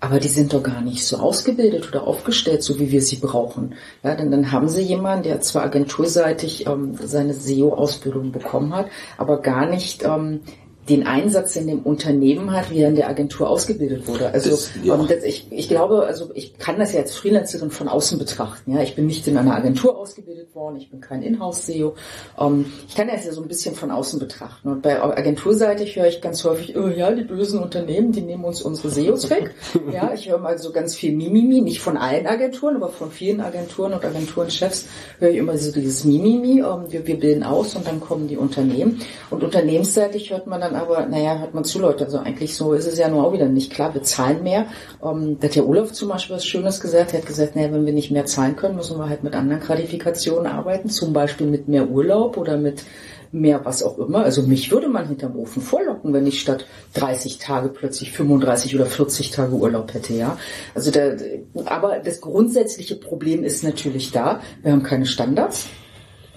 aber die sind doch gar nicht so ausgebildet oder aufgestellt, so wie wir sie brauchen. Ja, denn dann haben sie jemanden, der zwar agenturseitig ähm, seine SEO-Ausbildung bekommen hat, aber gar nicht ähm, den Einsatz in dem Unternehmen hat, wie er in der Agentur ausgebildet wurde. Also Das- ja. das, ich, ich glaube, also ich kann das ja als Freelancerin von außen betrachten. Ja, ich bin nicht in einer Agentur ausgebildet worden, ich bin kein Inhouse-SEO. Ähm, ich kann das ja so ein bisschen von außen betrachten. Und bei agenturseitig höre ich ganz häufig, oh ja, die bösen Unternehmen, die nehmen uns unsere SEOs weg. ja, ich höre mal so ganz viel Mimimi, nicht von allen Agenturen, aber von vielen Agenturen und Agenturenchefs höre ich immer so dieses Mimimi. Ähm, wir, wir bilden aus und dann kommen die Unternehmen. Und unternehmensseitig hört man dann aber, naja, hört man zu Leute. Also eigentlich so ist es ja nur auch wieder nicht klar. Wir zahlen mehr. Ähm, da hat der Olaf zum Beispiel was Schönes gesagt. Er hat gesagt, naja, wenn wir nicht mehr zahlen können, müssen wir halt mit anderen Qualifikationen arbeiten. Zum Beispiel mit mehr Urlaub oder mit mehr was auch immer. Also mich würde man hinterm Ofen vorlocken, wenn ich statt 30 Tage plötzlich 35 oder 40 Tage Urlaub hätte, ja. Also da, aber das grundsätzliche Problem ist natürlich da. Wir haben keine Standards.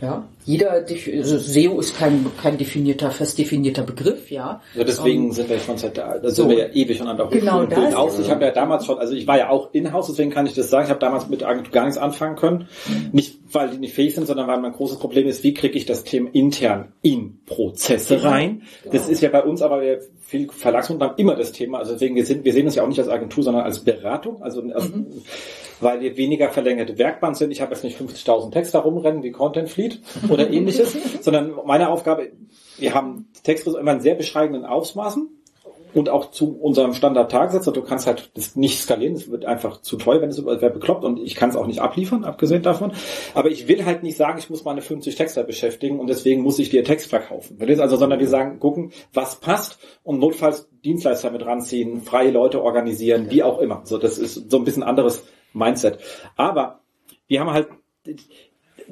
Ja, jeder, also SEO ist kein, kein definierter, fest definierter Begriff, ja. Ja, deswegen Ähm, sind wir schon seit da, da sind so. wir ja ewig voneinander auch Genau, gefühlt da ist- aus. Ich habe ja damals schon, also ich war ja auch in-house, deswegen kann ich das sagen. Ich habe damals mit Agentur gar nichts anfangen können. Nicht, weil die nicht fähig sind, sondern weil mein großes Problem ist, wie kriege ich das Thema intern in Prozesse rein. Das ist ja bei uns aber wir- viel Verlagsunternehmen immer das Thema. Also deswegen, wir, sind, wir sehen uns ja auch nicht als Agentur, sondern als Beratung. Also als, weil wir weniger verlängerte Werkbank sind. Ich habe jetzt nicht 50.000 Texte rumrennen wie Content Fleet oder ähnliches, sondern meine Aufgabe, wir haben Texte immer in sehr beschreibenden Ausmaßen und auch zu unserem Standard-Tagesatz. Du kannst halt das nicht skalieren, es wird einfach zu teuer, wenn es wäre bekloppt und ich kann es auch nicht abliefern, abgesehen davon. Aber ich will halt nicht sagen, ich muss meine 50 Texter beschäftigen und deswegen muss ich dir Text verkaufen. Also, sondern wir sagen, gucken, was passt und notfalls Dienstleister mit ranziehen, freie Leute organisieren, wie auch immer. So, das ist so ein bisschen anderes Mindset. Aber wir haben halt,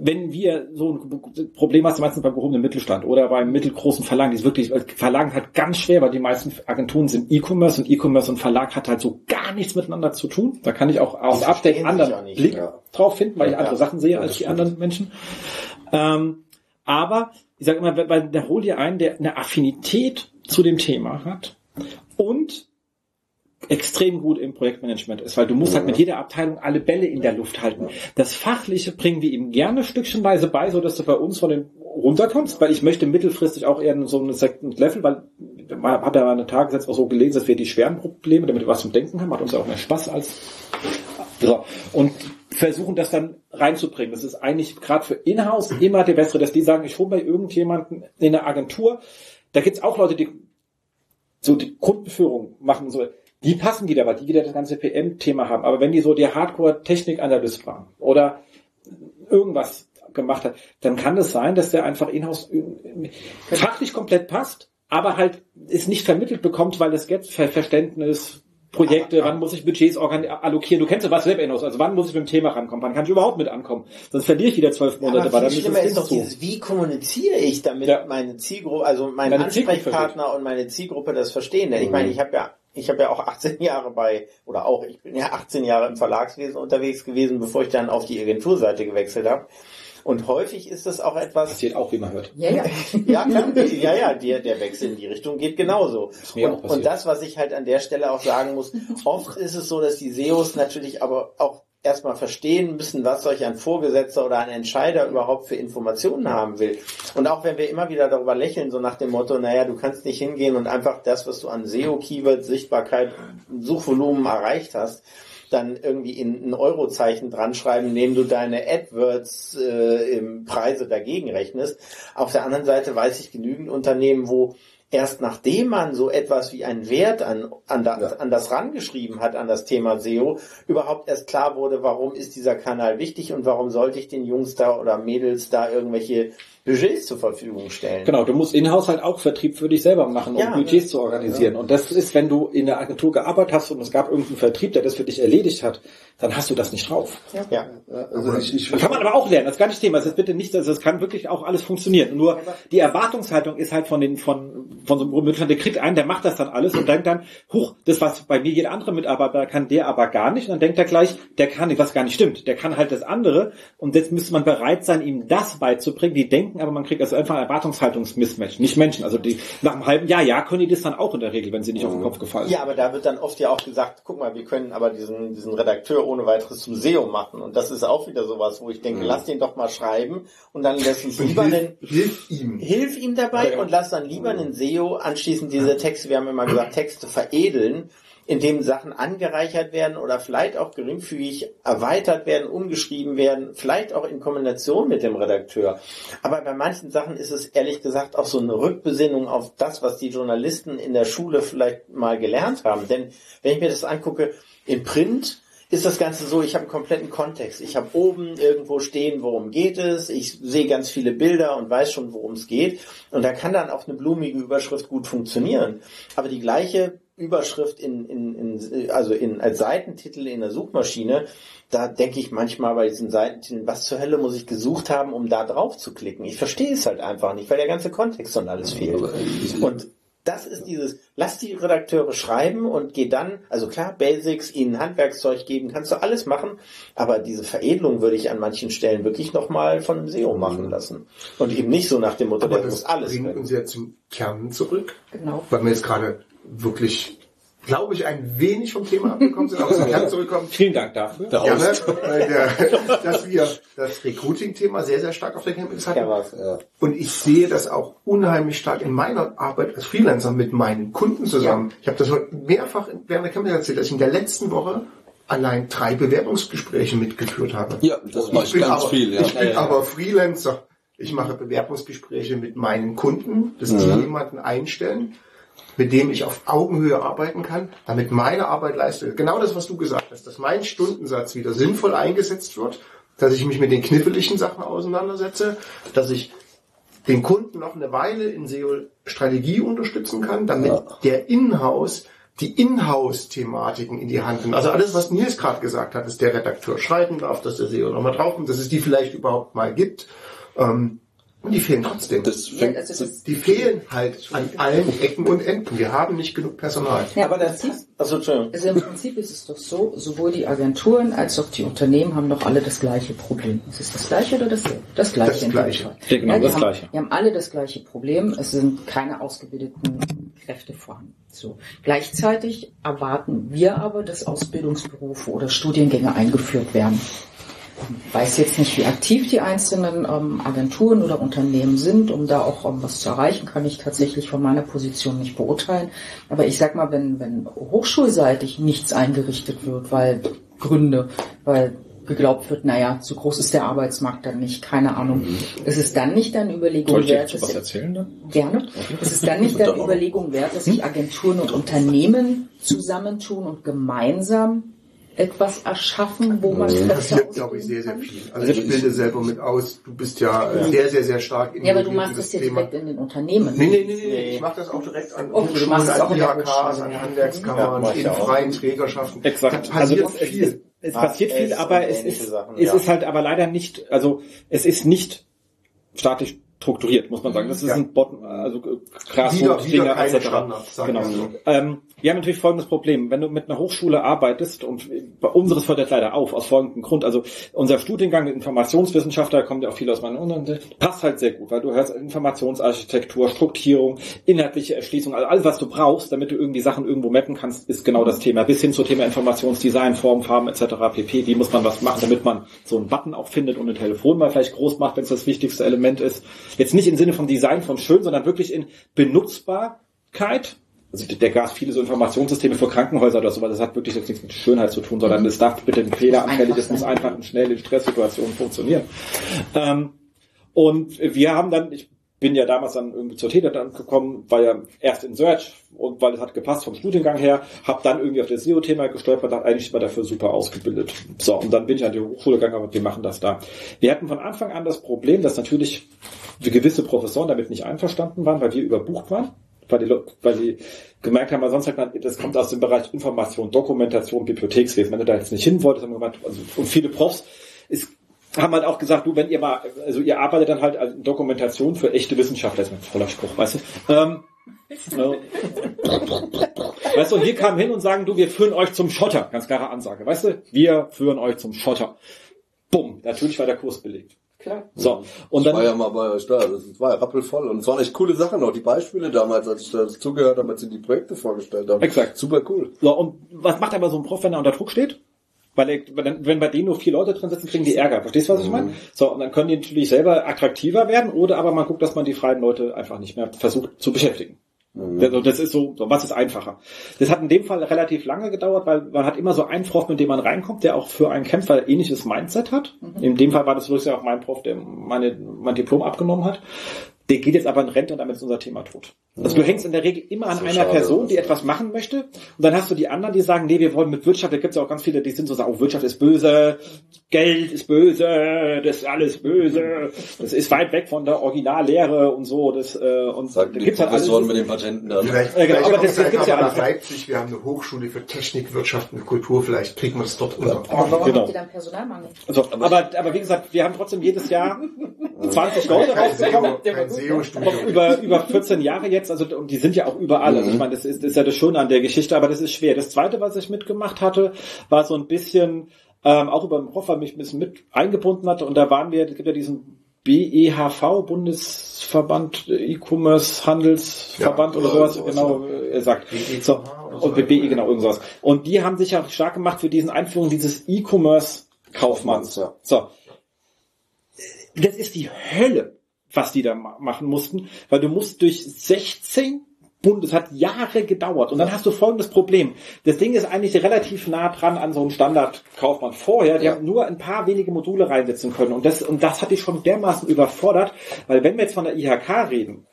wenn wir so ein Problem hast, meistens beim gehobenen Mittelstand oder beim mittelgroßen Verlag, die ist wirklich, Verlagen hat ganz schwer, weil die meisten Agenturen sind E-Commerce und E-Commerce und Verlag hat halt so gar nichts miteinander zu tun. Da kann ich auch aus Update anderen nicht, Blick ja. drauf finden, weil ich andere Ja. Sachen sehe Ja, als die stimmt. anderen Menschen. Ähm, aber ich sage immer, weil da hol dir einen, der eine Affinität zu dem Thema hat und extrem gut im Projektmanagement ist, weil du musst halt mit jeder Abteilung alle Bälle in der Luft halten. Das Fachliche bringen wir ihm gerne stückchenweise bei, so dass du bei uns von den runterkommst, weil ich möchte mittelfristig auch eher so ein Second Level, weil man hat ja mal eine Tagessätze auch so gelesen, dass wir die schweren Probleme, damit wir was zum Denken haben, macht uns ja auch mehr Spaß als so. Und versuchen das dann reinzubringen. Das ist eigentlich gerade für Inhouse immer der bessere, dass die sagen, ich hole bei irgendjemanden in der Agentur, da gibt's auch Leute, die so die Kundenführung machen so, die passen wieder, weil die wieder das ganze PM-Thema haben. Aber wenn die so der Hardcore-Technik-Analyst waren oder irgendwas gemacht hat, dann kann es sein, dass der einfach in-house fachlich komplett passt, aber halt es nicht vermittelt bekommt, weil es gibt Ver Verständnis, Projekte, wann muss ich Budgets allokieren? Du kennst ja was selber in Also wann muss ich mit dem Thema rankommen? Wann kann ich überhaupt mit ankommen? Sonst verliere ich wieder zwölf Monate, Aber das schlimmer Ding ist doch dieses, wie kommuniziere ich, damit Ja. meine Zielgruppe, also mein Zielgruppe Ansprechpartner und meine Zielgruppe das verstehen. Denn ich Mhm. meine, ich habe ja, ich habe ja auch 18 Jahre bei, oder auch, ich bin ja 18 Jahre im Verlagswesen unterwegs gewesen, bevor ich dann auf die Agenturseite gewechselt habe. Und häufig ist das auch etwas, Passiert auch, wie man hört. Ja, ja. ja, klar, ja, ja, der, der Wechsel in die Richtung geht genauso. Und, und das, was ich halt an der Stelle auch sagen muss, oft ist es so, dass die SEOs natürlich aber auch erstmal verstehen müssen, was solch ein Vorgesetzter oder ein Entscheider überhaupt für Informationen haben will. Und auch wenn wir immer wieder darüber lächeln, so nach dem Motto, naja, du kannst nicht hingehen und einfach das, was du an SEO-Keyword, Sichtbarkeit, Suchvolumen erreicht hast, dann irgendwie in ein Eurozeichen dran schreiben, indem du deine AdWords äh, im Preise dagegen rechnest. Auf der anderen Seite weiß ich genügend Unternehmen, wo erst nachdem man so etwas wie einen Wert an, an, da, an das rangeschrieben hat, an das Thema SEO, überhaupt erst klar wurde, warum ist dieser Kanal wichtig und warum sollte ich den Jungs da oder Mädels da irgendwelche Budgets zur Verfügung stellen. Genau, du musst in-house halt auch Vertrieb für dich selber machen, um Ja. Budgets zu organisieren. Und das ist, wenn du in der Agentur gearbeitet hast und es gab irgendeinen Vertrieb, der das für dich erledigt hat, dann hast du das nicht drauf. Ja. Also ich, ich, kann man aber auch lernen, das ist gar nicht Thema. Das ist bitte nicht, also das kann wirklich auch alles funktionieren. Nur die Erwartungshaltung ist halt von den, von, von so einem Mitarbeiter, der kriegt einen, der macht das dann alles und denkt dann, huch, das was bei mir jeder andere Mitarbeiter kann, der aber gar nicht. Und dann denkt er gleich, der kann nicht, was gar nicht stimmt. Der kann halt das andere. Und jetzt müsste man bereit sein, ihm das beizubringen. Die denken, aber man kriegt also einfach ein Erwartungshaltungsmismatch. Nicht Menschen. Also die, nach einem halben Jahr, ja, können die das dann auch in der Regel, wenn sie nicht auf den Kopf gefallen sind. Ja, aber da wird dann oft ja auch gesagt, guck mal, wir können aber diesen, diesen Redakteur ohne weiteres zum SEO machen. Und das ist auch wieder sowas, wo ich denke, lass den doch mal schreiben und dann lass uns lieber einen, hilf, hilf ihm. hilf ihm dabei und lass dann lieber einen SEO anschließend diese Texte, wir haben immer gesagt, Texte veredeln, indem Sachen angereichert werden oder vielleicht auch geringfügig erweitert werden, umgeschrieben werden, vielleicht auch in Kombination mit dem Redakteur. Aber bei manchen Sachen ist es ehrlich gesagt auch so eine Rückbesinnung auf das, was die Journalisten in der Schule vielleicht mal gelernt haben. Denn wenn ich mir das angucke, im Print ist das Ganze so, ich habe einen kompletten Kontext. Ich habe oben irgendwo stehen, worum geht es. Ich sehe ganz viele Bilder und weiß schon, worum es geht. Und da kann dann auch eine blumige Überschrift gut funktionieren. Aber die gleiche Überschrift in, in, in also in als Seitentitel in der Suchmaschine, da denke ich manchmal bei diesen Seitentiteln, was zur Hölle muss ich gesucht haben, um da drauf zu klicken? Ich verstehe es halt einfach nicht, weil der ganze Kontext und alles fehlt. Und das ist dieses, lass die Redakteure schreiben und geh dann, also klar, Basics, ihnen Handwerkszeug geben, kannst du alles machen, aber diese Veredelung würde ich an manchen Stellen wirklich nochmal von einem SEO machen lassen. Und eben nicht so nach dem Motto, Aber der muss das alles bringt können. uns ja zum Kern zurück, Genau. weil wir jetzt gerade wirklich, glaube ich, ein wenig vom Thema abgekommen sind, aber zum Kern zurückkommen. Vielen Dank dafür. Ja, ne? Host. Weil der, dass wir das Recruiting-Thema sehr, sehr stark auf der Campus hatten. Ja, was. Und ich sehe das auch unheimlich stark in meiner Arbeit als Freelancer mit meinen Kunden zusammen. Ich habe das heute mehrfach während der Campus erzählt, dass ich in der letzten Woche allein drei Bewerbungsgespräche mitgeführt habe. Ja, das mache ich ganz aber, viel, ja. Ich bin aber Freelancer. Ich mache Bewerbungsgespräche mit meinen Kunden, dass die jemanden einstellen, mit dem ich auf Augenhöhe arbeiten kann, damit meine Arbeit leistet. Genau das, was du gesagt hast, dass mein Stundensatz wieder sinnvoll eingesetzt wird, dass ich mich mit den kniffligen Sachen auseinandersetze, dass ich den Kunden noch eine Weile in SEO-Strategie unterstützen kann, damit der Inhouse die Inhouse-Thematiken in die Hand nimmt. Also alles, was Nils gerade gesagt hat, dass der Redakteur schreiben darf, dass der SEO nochmal draufkommt, dass es die vielleicht überhaupt mal gibt. Ähm, und die fehlen trotzdem. Das Ja, fängt, also das, die fehlen halt an allen Ecken und Enden. Wir haben nicht genug Personal. ja, Aber das, Entschuldigung. Also im Prinzip ist es doch so, sowohl die Agenturen als auch die Unternehmen haben doch alle das gleiche Problem. Ist es das gleiche oder dasselbe? Das gleiche. Das Gleiche. Ja, genau, die das haben, Gleiche. Die haben alle das gleiche Problem. Es sind keine ausgebildeten Kräfte vorhanden. So. Gleichzeitig erwarten wir aber, dass Ausbildungsberufe oder Studiengänge eingeführt werden. Ich weiß jetzt nicht, wie aktiv die einzelnen ähm, Agenturen oder Unternehmen sind, um da auch um was zu erreichen, kann ich tatsächlich von meiner Position nicht beurteilen. Aber ich sag mal, wenn, wenn hochschulseitig nichts eingerichtet wird, weil Gründe, weil geglaubt wird, naja, so groß ist der Arbeitsmarkt dann nicht, keine Ahnung. Ist es dann nicht eine Überlegung Soll ich wert, was erzählen dann? Gerne. Es ist dann nicht der Überlegung wert, dass sich Agenturen und Unternehmen zusammentun und gemeinsam etwas erschaffen, wo man Das Kräfte passiert, glaube ich, sehr, sehr viel. Also ich bilde selber mit aus. Du bist ja sehr, sehr, sehr stark kann. Ja, aber du machst in das jetzt direkt in den Unternehmen. Nee, nee, nee, nee. Ich mache das auch direkt an Oh, Hochschulen, an in IHKs, an Ja, Handwerkskammern, ich in freien Trägerschaften. Exakt. Da Also passiert das, es, es, viel. es passiert viel, aber es ist, Sachen, es ja. ist halt aber leider nicht, also es ist nicht staatlich strukturiert, muss man sagen. Das ist Ja. ein Bot, also Wieder- Grassroots wieder Dinge keine etc. Standards, Genau. wir so. Ähm, wir haben natürlich folgendes Problem. Wenn du mit einer Hochschule arbeitest, und bei unseres hört das leider auf, aus folgendem Grund. Also unser Studiengang Informationswissenschaftler kommt ja auch viel aus meinen Unterrichten, passt halt sehr gut, weil du hörst Informationsarchitektur, Strukturierung, inhaltliche Erschließung, also alles, was du brauchst, damit du irgendwie Sachen irgendwo mappen kannst, ist genau das Thema. Bis hin zum Thema Informationsdesign, Form, Farben etc. pp. Wie muss man was machen, damit man so einen Button auch findet und ein Telefon mal vielleicht groß macht, wenn es das wichtigste Element ist. Jetzt nicht im Sinne von Design, von schön, sondern wirklich in Benutzbarkeit. Also der Gas viele so Informationssysteme für Krankenhäuser oder so, weil das hat wirklich jetzt nichts mit Schönheit zu tun, sondern das darf bitte ein fehleranfällig, das muss einfach und schnell in Stresssituationen funktionieren. Ähm, und wir haben dann, ich bin ja damals dann irgendwie zur dann gekommen, war ja erst in Search und weil es hat gepasst vom Studiengang her, habe dann irgendwie auf das SEO-Thema gestolpert, dachte eigentlich war dafür super ausgebildet. So, und dann bin ich an die Hochschule gegangen, aber wir machen das da. Wir hatten von Anfang an das Problem, dass natürlich gewisse Professoren damit nicht einverstanden waren, weil wir überbucht waren weil die, weil die gemerkt haben, sonst sagt man, das kommt aus dem Bereich Information, Dokumentation, Bibliothekswesen. Wenn du da jetzt nicht hin wolltest, haben wir gemeint, also, und viele Profs ist, haben halt auch gesagt, du, wenn ihr mal, also ihr arbeitet dann halt als Dokumentation für echte Wissenschaftler, das ist ein toller Spruch, weißt du? Ähm, äh, weißt du, und wir kamen hin und sagen, du, wir führen euch zum Schotter, ganz klare Ansage, weißt du? Wir führen euch zum Schotter. Bumm, natürlich war der Kurs belegt. Klar. So, und ich war dann, ja mal bei euch da, das war ja rappelvoll und es waren echt coole Sachen auch, die Beispiele damals, als ich da zugehört habe, als sie die Projekte vorgestellt haben. Exakt. Super cool. So, und was macht aber so ein Prof, wenn er unter Druck steht? Weil er, wenn, bei denen nur vier Leute drin sitzen, kriegen die Ärger. Verstehst du, was ich meine? So, und dann können die natürlich selber attraktiver werden oder aber man guckt, dass man die freien Leute einfach nicht mehr versucht zu beschäftigen. Also das ist so, was ist einfacher? Das hat in dem Fall relativ lange gedauert, weil man hat immer so einen Prof, mit dem man reinkommt, der auch für einen kämpft, weil er ähnliches Mindset hat. In dem Fall war das wirklich auch mein Prof, der meine, mein Diplom abgenommen hat. Der geht jetzt aber in Rente und damit ist unser Thema tot. Also du hängst in der Regel immer an So einer schade, Person, die etwas machen möchte. Und dann hast du die anderen, die sagen, nee, wir wollen mit Wirtschaft, da gibt es ja auch ganz viele, die sind so sagen, oh, Wirtschaft ist böse, Geld ist böse, das ist alles böse, das ist weit weg von der Originallehre und so. Das, äh, und Sagen da die gibt's halt alles. Professoren mit den Patenten da. Vielleicht, Ja, genau, vielleicht aber das- es das gibt's ja nach alles. Leipzig. Wir haben eine Hochschule für Technik, Wirtschaft und Kultur. Vielleicht kriegen wir das dort unter. Aber warum Genau. habt ihr dann Personalmangel? Also, aber, aber wie gesagt, wir haben trotzdem jedes Jahr 20 Leute rausbekommen. SEO, kein Auch SEO-Studium. über, über 14 Jahre jetzt, also und die sind ja auch überall. Also ich meine, das ist, das ist ja das Schöne an der Geschichte, aber das ist schwer. Das zweite, was ich mitgemacht hatte, war so ein bisschen, ähm, auch über den weil mich ein bisschen mit eingebunden hatte. Und da waren wir, es gibt ja diesen BEHV, Bundesverband äh, E-Commerce Handelsverband Ja, oder sowas, sowas, genau, äh, er sagt. So, oder und so. BBE, genau, irgendwas. Und die haben sich ja stark gemacht für diesen Einführung dieses E-Commerce Kaufmanns. So. Das ist die Hölle, was die da ma- machen mussten, weil du musst durch 16 Bund, es hat Jahre gedauert. Und dann hast du folgendes Problem. Das Ding ist eigentlich relativ nah dran an so einem Standardkaufmann vorher. Die Ja. haben nur ein paar wenige Module reinsetzen können. Und das, und das hat dich schon dermaßen überfordert, weil wenn wir jetzt von der IHK reden,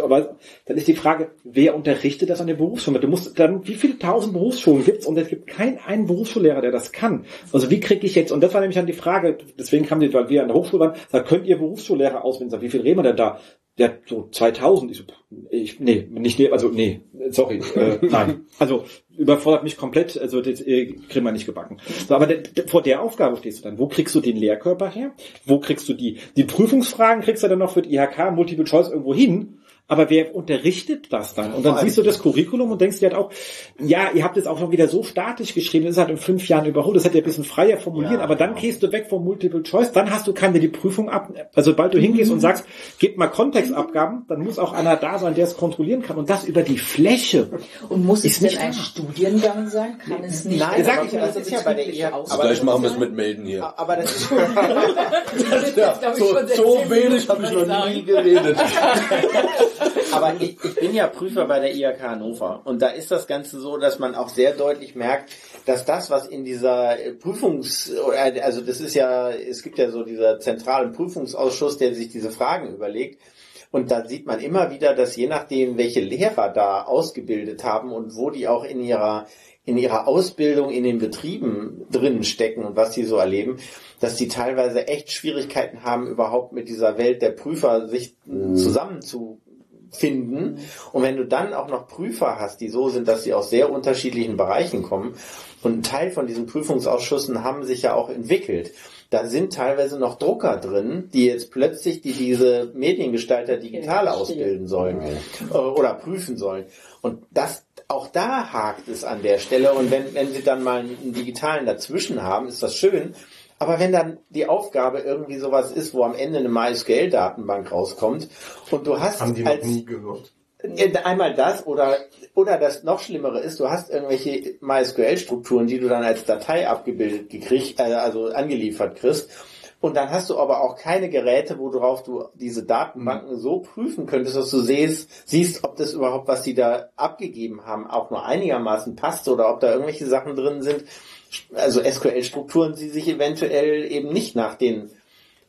aber dann ist die Frage, wer unterrichtet das an den Berufsschulen? Du musst dann, wie viele tausend Berufsschulen gibt's und es gibt keinen einen Berufsschullehrer, der das kann. Also wie kriege ich jetzt, und das war nämlich dann die Frage, deswegen kam die, weil wir an der Hochschule waren, da könnt ihr Berufsschullehrer auswählen, Sag, wie viel reden wir denn da? Der so 2000, ich so, ich, nee, nicht, nee, also nee, sorry, äh, nein. Also überfordert mich komplett, also das äh, kriegen wir nicht gebacken. So, aber der, der, vor der Aufgabe stehst du dann. Wo kriegst du den Lehrkörper her? Wo kriegst du die, die Prüfungsfragen kriegst du dann noch für die IHK Multiple Choice irgendwo hin? Aber wer unterrichtet das dann? Und dann siehst du das Curriculum und denkst dir halt auch, ja, ihr habt es auch schon wieder so statisch geschrieben, das ist halt in fünf Jahren überholt, das hätte ihr ein bisschen freier formulieren, aber dann gehst du weg vom Multiple Choice, dann hast du keine die Prüfung ab, also sobald du hingehst und sagst, gib mal Kontextabgaben, dann muss auch einer da sein, der es kontrollieren kann und das über die Fläche. Und muss Ist es denn nicht ein. Studiengang sein? Kann es nicht? Nein, sag ich ja, das ist ja bei der IHK. Also gleich machen wir es mit Melden hier. Aber das ist Ja, so, so wenig habe ich noch nie geredet. Aber ich, ich bin ja Prüfer bei der IHK Hannover und da ist das Ganze so, dass man auch sehr deutlich merkt, dass das, was in dieser äh, Prüfungs, oder, also das ist ja, es gibt ja so dieser zentralen Prüfungsausschuss, der sich diese Fragen überlegt. Und da sieht man immer wieder, dass je nachdem, welche Lehrer da ausgebildet haben und wo die auch in ihrer in ihrer Ausbildung in den Betrieben drin stecken und was die so erleben, dass die teilweise echt Schwierigkeiten haben, überhaupt mit dieser Welt der Prüfer sich zusammen zu finden. Und wenn du dann auch noch Prüfer hast, die so sind, dass sie aus sehr unterschiedlichen Bereichen kommen, und ein Teil von diesen Prüfungsausschüssen haben sich ja auch entwickelt. Da sind teilweise noch Drucker drin, die jetzt plötzlich die diese Mediengestalter digital ausbilden sollen äh, oder prüfen sollen. Und das auch da hakt es an der Stelle. Und wenn, wenn sie dann mal einen digitalen dazwischen haben, ist das schön. Aber wenn dann die Aufgabe irgendwie sowas ist, wo am Ende eine MySQL-Datenbank rauskommt und du hast Haben die als nie gehört. Einmal das oder oder das noch Schlimmere ist, du hast irgendwelche MySQL-Strukturen, die du dann als Datei abgebildet gekriegt, äh, also angeliefert kriegst. Und dann hast du aber auch keine Geräte, worauf du diese Datenbanken so prüfen könntest, dass du siehst, siehst, ob das überhaupt, was sie da abgegeben haben, auch nur einigermaßen passt oder ob da irgendwelche Sachen drin sind, also SQL-Strukturen, die sich eventuell eben nicht nach den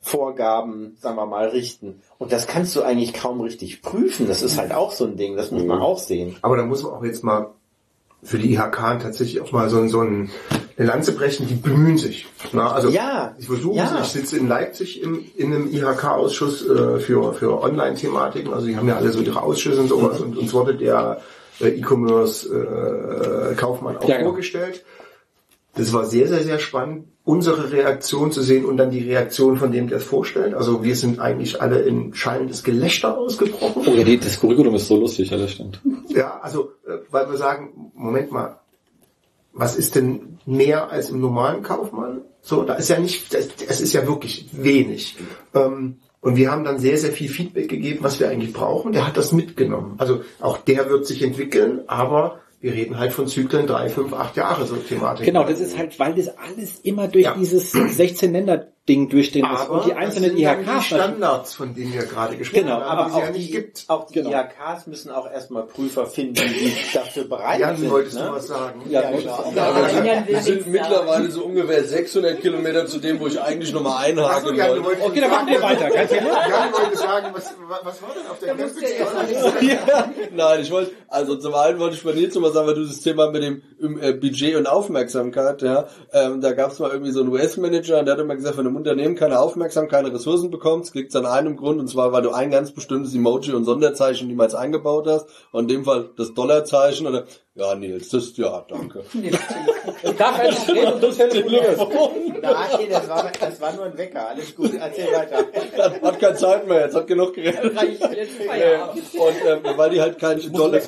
Vorgaben, sagen wir mal, richten. Und das kannst du eigentlich kaum richtig prüfen. Das ist halt auch so ein Ding, das muss man auch sehen. Aber da muss man auch jetzt mal für die IHK tatsächlich auch mal so, so ein, eine Lanze brechen, die bemühen sich. Na, also Ja, ich versuche ja. ich sitze in Leipzig im, in einem IHK-Ausschuss äh, für, für Online-Thematiken, also die haben ja alle so ihre Ausschüsse und sowas und uns wurde der äh, E-Commerce-Kaufmann auch Ja, genau. vorgestellt. Das war sehr, sehr, sehr spannend, unsere Reaktion zu sehen und dann die Reaktion von dem, der es vorstellt. Also wir sind eigentlich alle in schallendes Gelächter ausgebrochen. Oh ja, die, das Curriculum ist so lustig, ja, das stimmt. Ja, also, äh, weil wir sagen, Moment mal, was ist denn mehr als im normalen Kaufmann? So, da ist ja nicht, es ist ja wirklich wenig. Ähm, und wir haben dann sehr, sehr viel Feedback gegeben, was wir eigentlich brauchen. Der hat das mitgenommen. Also auch der wird sich entwickeln, aber wir reden halt von Zyklen drei, fünf, acht Jahre so Thematik. Genau, das ist halt, weil das alles immer durch Ja. dieses 16-Länder-Ding durchdringen muss. aber Und die einzelnen das sind dann IHKs die natürlich- Standards, von denen wir gerade gesprochen Genau, haben, aber die es ja auch nicht die, gibt. auch die Genau. IHKs müssen auch erstmal Prüfer finden, die dafür bereit Jan, sind. wolltest ne? du was sagen? Ja, Ja, genau. du- Ja, Jan wir sind mittlerweile so ungefähr 600 Kilometer zu dem, wo ich eigentlich nochmal Ach so, einhaken Jan, du wollte. Okay, dann machen wir weiter. Ganz. Jan wollte sagen, was, was war denn auf der du Ja, nein, ich wollte, also zum einen wollte ich bei Nils mal sagen, weil du das Thema mit dem äh, Budget und Aufmerksamkeit, ja, ähm, da gab es mal irgendwie so einen US-Manager, und der hat immer gesagt, wenn ein Unternehmen keine Aufmerksamkeit, keine Ressourcen bekommt, liegt es an einem Grund, und zwar, weil du ein ganz bestimmtes Emoji und Sonderzeichen niemals eingebaut hast, und in dem Fall das Dollarzeichen, oder, ja, Nils, das, ja, danke. Reden und du telefonierst. Das war, das war nur ein Wecker. Alles gut, erzähl weiter. hat, hat keine Zeit mehr, jetzt hat genug geredet. Und ähm, weil die halt kein Dollar,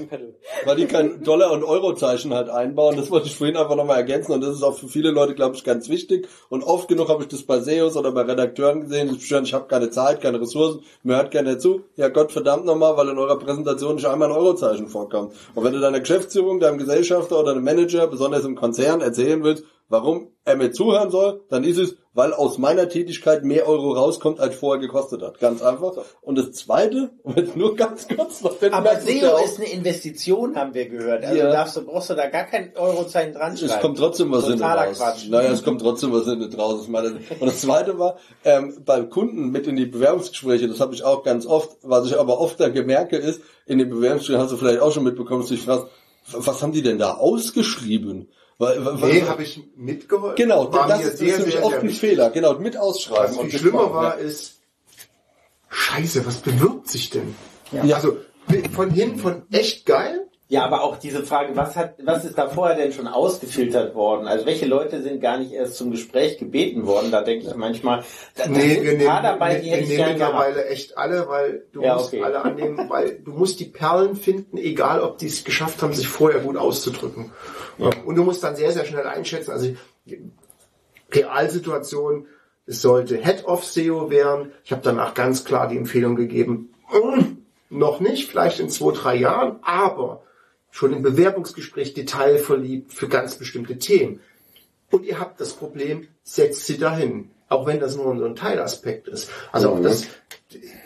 weil die kein Dollar- und Eurozeichen halt einbauen, das wollte ich vorhin einfach nochmal ergänzen und das ist auch für viele Leute, glaube ich, ganz wichtig. Und oft genug habe ich das bei SEOs oder bei Redakteuren gesehen, ich habe keine Zeit, keine Ressourcen, mir hört keiner zu. Ja Gott verdammt nochmal, weil in eurer Präsentation nicht einmal ein Eurozeichen vorkommt. Und wenn du deiner Geschäftsführung, deinem Gesellschafter oder einem Manager, besonders im Konzern, erzählen willst, warum er mir zuhören soll, dann ist es, weil aus meiner Tätigkeit mehr Euro rauskommt, als vorher gekostet hat. Ganz einfach. Und das Zweite, und nur ganz kurz noch, Aber SEO ist eine Investition, haben wir gehört. Also Ja. darfst du, brauchst du da gar kein Eurozeichen dran schreiben. es kommt trotzdem was Totaler raus. Quatsch. Naja, es kommt trotzdem was hinten raus. Ich meine, und das Zweite war, ähm, bei Kunden mit in die Bewerbungsgespräche, das habe ich auch ganz oft, was ich aber oft dann gemerke ist, in den Bewerbungsgesprächen hast du vielleicht auch schon mitbekommen, dass du dich fragst, was haben die denn da ausgeschrieben? Weil, weil, Nee, habe ich mitgeholfen. Genau, war das ist, sehr, ist nämlich oft ein wichtig. Fehler. Genau, mit ausschreiben. Was und viel schlimmer war, ja. ist, scheiße, was bewirbt sich denn? Ja. Also von hin, von echt geil, Ja, aber auch diese Frage, was hat, was ist da vorher denn schon ausgefiltert worden? Also welche Leute sind gar nicht erst zum Gespräch gebeten worden? Da denke ich manchmal, da, Nee, wir nehmen, dabei, wir, wir nehmen gerne gehabt. mittlerweile echt alle, weil du Ja, musst okay. alle annehmen, weil du musst die Perlen finden, egal ob die es geschafft haben, sich vorher gut auszudrücken. Und du musst dann sehr, sehr schnell einschätzen, also Realsituation, es sollte Head of SEO werden. Ich habe danach ganz klar die Empfehlung gegeben, noch nicht, vielleicht in zwei, drei Jahren, aber schon im Bewerbungsgespräch detailverliebt für ganz bestimmte Themen. Und ihr habt das Problem, setzt sie dahin. Auch wenn das nur so ein Teilaspekt ist. Also auch das,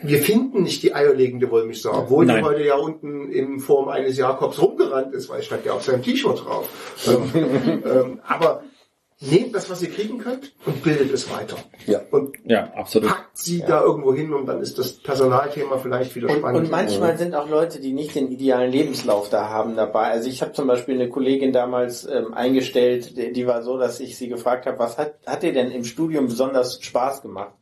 wir finden nicht die eierlegende Wollmilchsau, obwohl Nein. die heute ja unten in Form eines Jakobs rumgerannt ist, weil stand ja auf seinem T-Shirt drauf. ähm, ähm, aber nehmt das, was ihr kriegen könnt und bildet es weiter. Ja. Und Ja, absolut. packt sie da irgendwo hin und dann ist das Personalthema vielleicht wieder Und, spannend. und manchmal sind auch Leute, die nicht den idealen Lebenslauf da haben dabei. Also ich habe zum Beispiel eine Kollegin damals ähm, eingestellt, die, die war so, dass ich sie gefragt habe, was hat, hat dir denn im Studium besonders Spaß gemacht?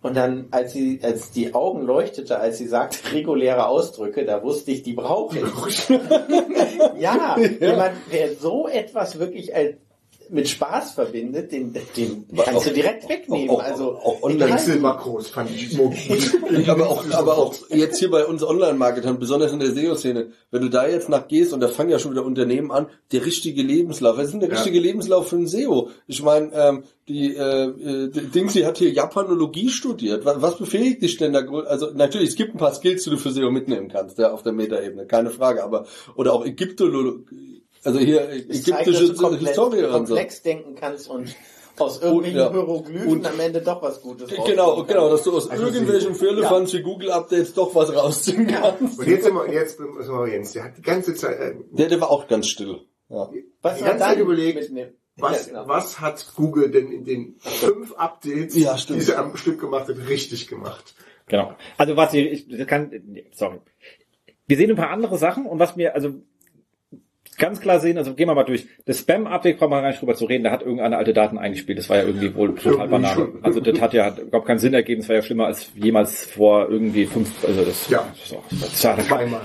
Und dann, als sie, als die Augen leuchtete, als sie sagte reguläre Ausdrücke, da wusste ich, die brauche ich. ja, jemand, der so etwas wirklich als mit Spaß verbindet, den, den kannst du direkt wegnehmen. auch- also auch online egal. Wechselmakros fand ich schmuck. aber auch, aber auch jetzt hier bei uns Online-Marketern, besonders in der SEO-Szene, wenn du da jetzt nach gehst und da fangen ja schon wieder Unternehmen an, der richtige Lebenslauf. Was ist denn der Ja. richtige Lebenslauf für ein SEO? Ich meine, ähm, die äh, äh, die Dingsy hat hier Japanologie studiert. Was, was befähigt dich denn da? Also natürlich, es gibt ein paar Skills, die du für SEO mitnehmen kannst, ja, auf der Metaebene, keine Frage. Aber oder auch Ägyptologie, also hier Es zeigt, ägyptische dass du komplett, Historie und so. komplex denken kannst und aus irgendwelchen ja. Hieroglyphen Und- am Ende doch was Gutes Genau, rauskommen genau, kann. dass du aus Also irgendwelchen sie- Firlefanz wie Google-Updates doch was rausziehen kannst. Und jetzt sind wir, jetzt sind wir Jens, der hat die ganze Zeit, äh, Der, der war auch ganz still. Ja. Was die ganze Zeit überlegt, mitnehmen? was, Ja, genau. was hat Google denn in den fünf Updates, Ja, die sie am Stück gemacht hat, richtig gemacht? Genau. Also was ich, ich das kann, sorry. Wir sehen ein paar andere Sachen und was mir, also ganz klar sehen, also gehen wir mal durch. Das Spam-Update brauchen wir gar nicht drüber zu reden, da hat irgendeine alte Daten eingespielt. Das war ja irgendwie wohl total Banane. schon. Also das hat ja hat überhaupt keinen Sinn ergeben, es war ja schlimmer als jemals vor irgendwie fünf, also das, Ja. so, das war, das gemacht.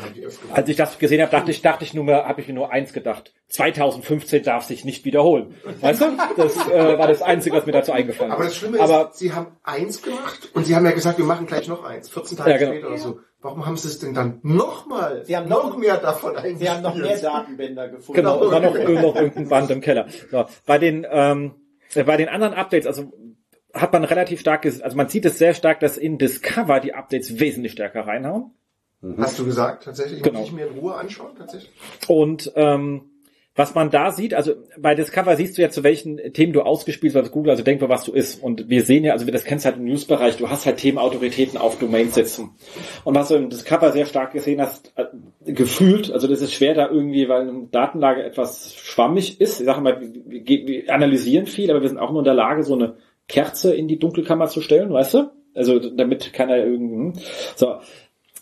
als ich das gesehen habe, dachte ich, dachte ich nur mehr, habe ich mir nur eins gedacht. 2015 darf sich nicht wiederholen. Weißt du? Das äh, war das Einzige, was mir dazu eingefallen ist. Aber das Schlimme ist, Aber sie haben eins gemacht und sie haben ja gesagt, wir machen gleich noch eins. 14 Tage Ja, genau. später oder so. Warum haben sie es denn dann nochmal, Sie haben noch noch- mehr davon eingespielt? Sie haben noch mehr Datenbänder gefunden. Genau, und dann noch, noch irgendein Band im Keller. So, bei den ähm, äh, bei den anderen Updates, also hat man relativ stark, ges- also man sieht es sehr stark, dass in Discover die Updates wesentlich stärker reinhauen. Hast du gesagt, tatsächlich? Genau. Muss ich mir in Ruhe anschauen, tatsächlich? Und ähm, was man da sieht, also bei Discover siehst du ja, zu welchen Themen du ausgespielt hast, Google, also denk mal, was du ist. Und wir sehen ja, also das kennst du halt im Newsbereich, du hast halt Themenautoritäten auf Domains sitzen. Und was du im Discover sehr stark gesehen hast, äh, gefühlt, also das ist schwer da irgendwie, weil eine Datenlage etwas schwammig ist. Ich sage mal, wir, wir, wir analysieren viel, aber wir sind auch nur in der Lage, so eine Kerze in die Dunkelkammer zu stellen, weißt du? Also damit keiner irgendwie, so.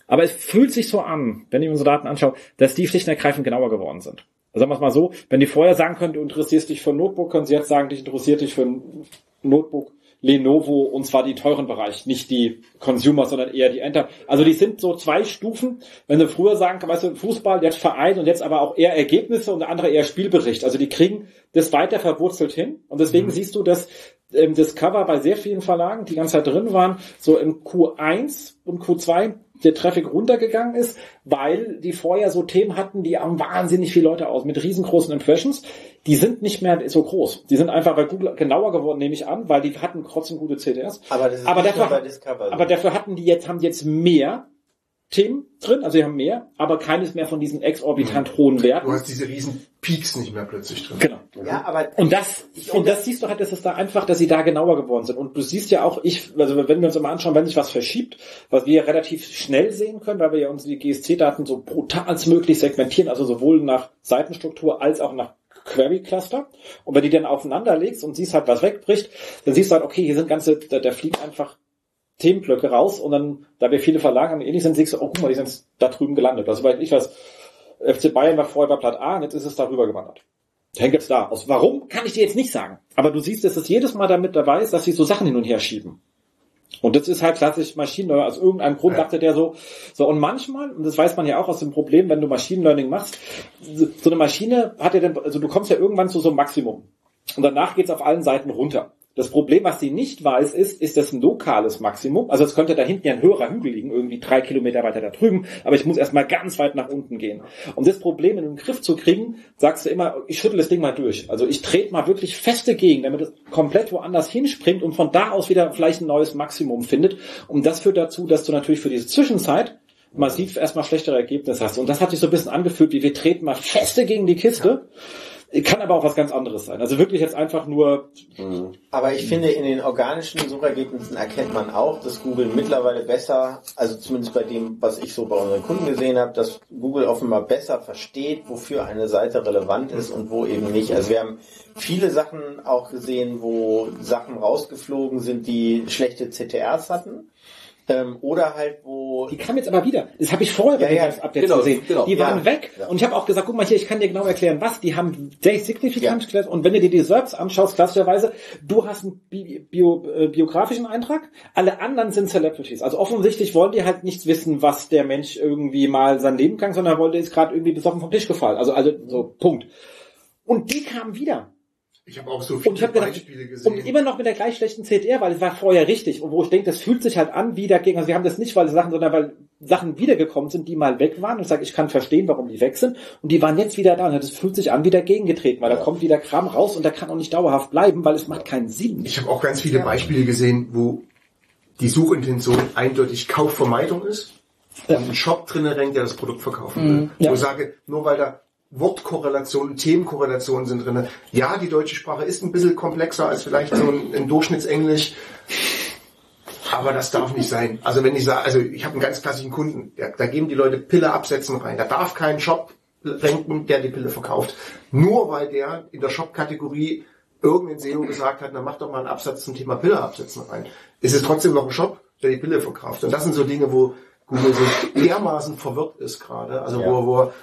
Aber es fühlt sich so an, wenn ich unsere Daten anschaue, dass die schlicht und ergreifend genauer geworden sind. Also sagen wir es mal so, wenn die vorher sagen können, du interessierst dich für ein Notebook, können sie jetzt sagen, dich interessiert dich für ein Notebook Lenovo und zwar die teuren Bereich, nicht die Consumer, sondern eher die Enter. Also die sind so zwei Stufen. Wenn du früher sagen, weißt du, Fußball, jetzt Verein und jetzt aber auch eher Ergebnisse und der andere eher Spielbericht. Also die kriegen das weiter verwurzelt hin und deswegen siehst du, dass ähm, das Cover bei sehr vielen Verlagen, die ganze Zeit drin waren, so im Q1 und Q2 der Traffic runtergegangen ist, weil die vorher so Themen hatten, die haben wahnsinnig viele Leute aus mit riesengroßen Impressions. Die sind nicht mehr so groß. Die sind einfach bei Google genauer geworden, nehme ich an, weil die hatten trotzdem gute CTRs. Aber das ist aber dafür, aber dafür hatten die jetzt, haben die jetzt mehr Themen drin, also sie haben mehr, aber keines mehr von diesen exorbitant hohen Du Werten. hast diese riesen Peaks nicht mehr plötzlich drin. Genau. ja, aber Und das, Ich- und das siehst du halt, dass es da einfach, dass sie da genauer geworden sind. Und du siehst ja auch, ich, also wenn wir uns immer anschauen, wenn sich was verschiebt, was wir relativ schnell sehen können, weil wir ja unsere GSC-Daten so brutal als möglich segmentieren, also sowohl nach Seitenstruktur als auch nach Query Cluster. Und wenn die dann aufeinander legst und siehst halt, was wegbricht, dann siehst du halt, okay, hier sind ganze, da, da fliegen einfach Themenblöcke raus und dann, da wir viele Verlage haben, ähnlich sind, siehst du, oh, guck mal, die sind da drüben gelandet. Also, weil ich was, FC Bayern war vorher bei Platt A und jetzt ist es darüber gewandert. Hängt jetzt da aus. Warum, kann ich dir jetzt nicht sagen. Aber du siehst, dass es jedes Mal damit dabei ist, dass sie so Sachen hin und her schieben. Und das ist halt klassisch Machine Learning. Aus irgendeinem Grund Ja. dachte der so, so, und manchmal, und das weiß man ja auch aus dem Problem, wenn du Machine Learning machst, so eine Maschine hat ja dann, also du kommst ja irgendwann zu so einem Maximum. Und danach geht's auf allen Seiten runter. Das Problem, was sie nicht weiß, ist, ist das ein lokales Maximum? Also es könnte da hinten ja ein höherer Hügel liegen, irgendwie drei Kilometer weiter da drüben, aber ich muss erstmal ganz weit nach unten gehen. Um das Problem in den Griff zu kriegen, sagst du immer, ich schüttel das Ding mal durch. Also ich trete mal wirklich feste gegen, damit es komplett woanders hinspringt und von da aus wieder vielleicht ein neues Maximum findet. Und das führt dazu, dass du natürlich für diese Zwischenzeit massiv erstmal schlechtere Ergebnisse hast. Und das hat sich so ein bisschen angefühlt, wie wir treten mal feste gegen die Kiste. Kann aber auch was ganz anderes sein. Also wirklich jetzt einfach nur, Aber ich finde, in den organischen Suchergebnissen erkennt man auch, dass Google mittlerweile besser, also zumindest bei dem, was ich so bei unseren Kunden gesehen habe, dass Google offenbar besser versteht, wofür eine Seite relevant ist und wo eben nicht. Also wir haben viele Sachen auch gesehen, wo Sachen rausgeflogen sind, die schlechte CTRs hatten. Ähm, oder halt, wo Die kam jetzt aber wieder. Das habe ich vorher bei Ja, den ja, Updates genau, gesehen. genau. die waren Ja, weg. ja. Und ich habe auch gesagt, guck mal hier, ich kann dir genau erklären, was. Die haben sehr signifikant geklärt. Und wenn du dir die SERPs anschaust, klassischerweise, du hast einen bi bio, äh, biografischen Eintrag, alle anderen sind Celebrities. Also offensichtlich wollen die halt nicht wissen, was der Mensch irgendwie mal sein Leben kann, sondern wollte ist gerade irgendwie besoffen vom Tisch gefallen. Also, also so, Punkt. Und die kamen wieder. Ich habe auch so Und ich viele gedacht, Beispiele gesehen. und immer noch mit der gleich schlechten CTR, weil es war vorher richtig. Und wo ich denke, das fühlt sich halt an wie dagegen. Also wir haben das nicht, weil Sachen, sondern weil Sachen wiedergekommen sind, die mal weg waren. Und ich sage, ich kann verstehen, warum die weg sind. Und die waren jetzt wieder da. Und das fühlt sich an wie dagegen getreten, weil da kommt wieder Kram raus und der kann auch nicht dauerhaft bleiben, weil es macht keinen Sinn. Ich habe auch ganz viele Beispiele gesehen, wo die Suchintention eindeutig Kaufvermeidung ist und ein Shop drinne rennt, der das Produkt verkaufen will. Ja. Wo ich sage, nur weil da Wortkorrelationen, Themenkorrelationen sind drinne. Ja, die deutsche Sprache ist ein bisschen komplexer als vielleicht so ein, ein Durchschnittsenglisch. Aber das darf nicht sein. Also wenn ich sage, also ich habe einen ganz klassischen Kunden, der, da geben die Leute Pille absetzen rein. Da darf kein Shop renken, der die Pille verkauft. Nur weil der in der Shop-Kategorie irgendein SEO gesagt hat, na mach doch mal einen Absatz zum Thema Pille absetzen rein. Ist es trotzdem noch ein Shop, der die Pille verkauft. Und das sind so Dinge, wo Google so dermaßen verwirrt ist gerade. Also wo, wo er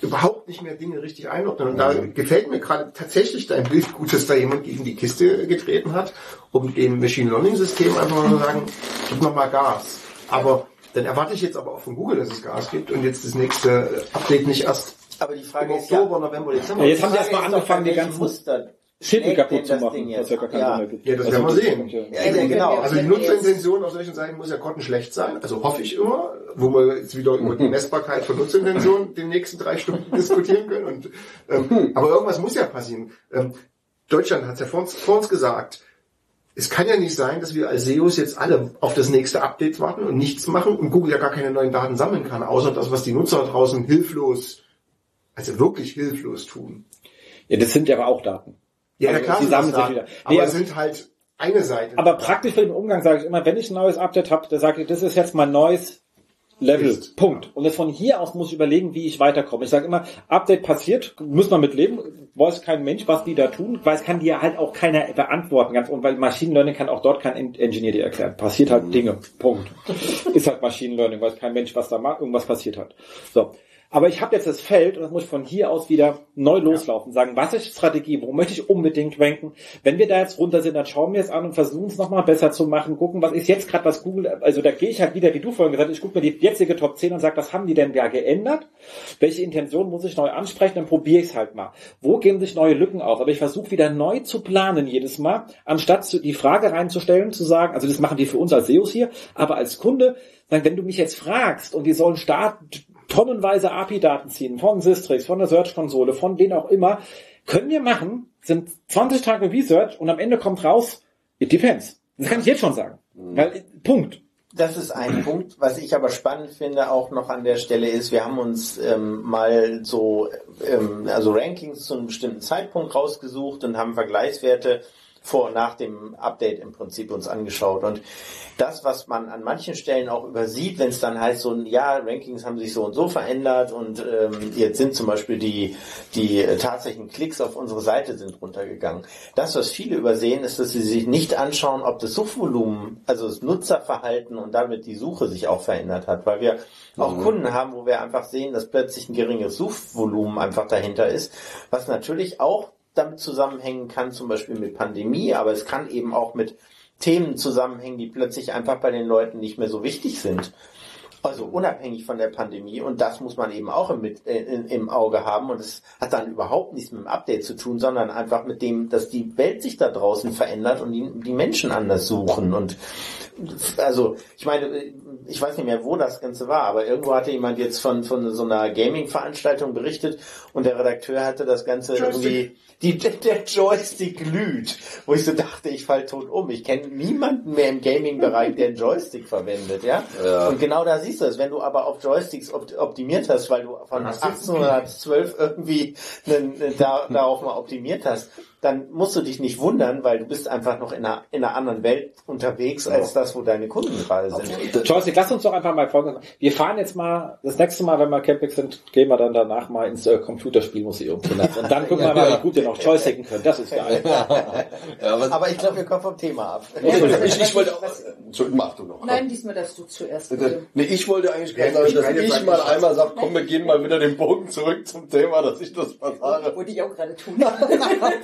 überhaupt nicht mehr Dinge richtig einordnen. Und da gefällt mir gerade tatsächlich dein Bild gut, dass da jemand gegen die Kiste getreten hat, um dem Machine Learning System einfach mal zu sagen, gib noch mal Gas. Aber dann erwarte ich jetzt aber auch von Google, dass es Gas gibt und jetzt das nächste Update nicht erst aber die im Frage ist ja, Oktober, November, Dezember. Ja, jetzt haben sie Frage erstmal angefangen, die ganzen Muster Schädel kaputt zu das machen, Ding was jetzt? ja gar keinen Ja. Sinn mehr gibt. Ja, das Also werden wir sehen. Ja. Ja, ja, genau. Also die Nutzerintention auf solchen Seiten muss ja grottenschlecht sein. Also hoffe ich immer, wo wir jetzt wieder über die Messbarkeit von Nutzerintention den nächsten drei Stunden diskutieren können. Und, ähm, aber irgendwas muss ja passieren. Ähm, Deutschland hat es ja vor uns, vor uns gesagt. Es kann ja nicht sein, dass wir als SEOs jetzt alle auf das nächste Update warten und nichts machen und Google ja gar keine neuen Daten sammeln kann, außer das, was die Nutzer draußen hilflos, also wirklich hilflos tun. Ja, das sind ja aber auch Daten. Ja, Also, klar, sie sammeln sich wieder. aber Nee, es sind halt eine Seite. Aber praktisch für den Umgang sage ich immer, wenn ich ein neues Update habe, dann sage ich, das ist jetzt mein neues Level. Ist. Punkt. Und jetzt von hier aus muss ich überlegen, wie ich weiterkomme. Ich sage immer, Update passiert, muss man mit leben, weiß kein Mensch, was die da tun, weil es kann dir halt auch keiner beantworten, ganz und weil Machine Learning kann auch dort kein En- Engineer dir erklären. Passiert halt Dinge. Punkt. Ist halt Machine Learning, weiß kein Mensch, was da macht, irgendwas passiert hat. So. Aber ich habe jetzt das Feld und das muss ich von hier aus wieder neu loslaufen. Sagen, was ist Strategie? Wo möchte ich unbedingt ranken? Wenn wir da jetzt runter sind, dann schauen wir es an und versuchen es nochmal besser zu machen. Gucken, was ist jetzt gerade was Google, also da gehe ich halt wieder, wie du vorhin gesagt hast, ich gucke mir die jetzige Top 10 und sage, was haben die denn da geändert? Welche Intention muss ich neu ansprechen? Dann probiere ich es halt mal. Wo gehen sich neue Lücken auf? Aber ich versuche wieder neu zu planen jedes Mal, anstatt zu, die Frage reinzustellen, zu sagen, also das machen die für uns als SEOs hier, aber als Kunde, sagen, wenn du mich jetzt fragst und die sollen starten, tonnenweise API-Daten ziehen, von Systrix, von der Search-Konsole, von denen auch immer, können wir machen, sind 20 Tage Research und am Ende kommt raus, it depends. Das kann ich jetzt schon sagen. Weil, Punkt. Das ist ein Punkt. Was ich aber spannend finde auch noch an der Stelle ist, wir haben uns ähm, mal so ähm, also Rankings zu einem bestimmten Zeitpunkt rausgesucht und haben Vergleichswerte vor und nach dem Update im Prinzip uns angeschaut. Und das, was man an manchen Stellen auch übersieht, wenn es dann heißt, so ja, Rankings haben sich so und so verändert und ähm, jetzt sind zum Beispiel die, die tatsächlichen Klicks auf unsere Seite sind runtergegangen. Das, was viele übersehen, ist, dass sie sich nicht anschauen, ob das Suchvolumen, also das Nutzerverhalten und damit die Suche sich auch verändert hat, weil wir auch Kunden haben, wo wir einfach sehen, dass plötzlich ein geringes Suchvolumen einfach dahinter ist, was natürlich auch damit zusammenhängen kann, zum Beispiel mit Pandemie, aber es kann eben auch mit Themen zusammenhängen, die plötzlich einfach bei den Leuten nicht mehr so wichtig sind. Also unabhängig von der Pandemie und das muss man eben auch im, mit, äh, in, im Auge haben und es hat dann überhaupt nichts mit dem Update zu tun, sondern einfach mit dem, dass die Welt sich da draußen verändert und die, die Menschen anders suchen und also ich meine, ich weiß nicht mehr, wo das Ganze war, aber irgendwo hatte jemand jetzt von, von so einer Gaming-Veranstaltung berichtet und der Redakteur hatte das Ganze irgendwie, die, der Joystick glüht, wo ich so dachte, ich fall tot um. Ich kenne niemanden mehr im Gaming-Bereich, der einen Joystick verwendet, ja? Ja. Und genau da siehst du es, wenn du aber auf Joysticks opt optimiert hast, weil du von Dann hast du- 1812 irgendwie einen, da, darauf mal optimiert hast, dann musst du dich nicht wundern, weil du bist einfach noch in einer, in einer anderen Welt unterwegs, als das, wo deine Kunden gerade sind. Joystick, lass uns doch einfach mal folgen. Wir fahren jetzt mal, das nächste Mal, wenn wir Camping sind, gehen wir dann danach mal ins äh, Computerspielmuseum. Und dann gucken wir mal, wie gut ihr noch Joysticken könnt. Das ist geil. Ja, was, Aber ich glaube, wir kommen vom Thema ab. ich, ich wollte, Entschuldigung, mach du noch. Nein, diesmal darfst du zuerst. bitte. Nee, ich wollte eigentlich Ja, gerade sagen, ich dass ich sagen, mal ich- einmal sage, komm, wir gehen mal wieder den Bogen zurück zum Thema, dass ich das mal sage. Wollte ich auch gerade tun.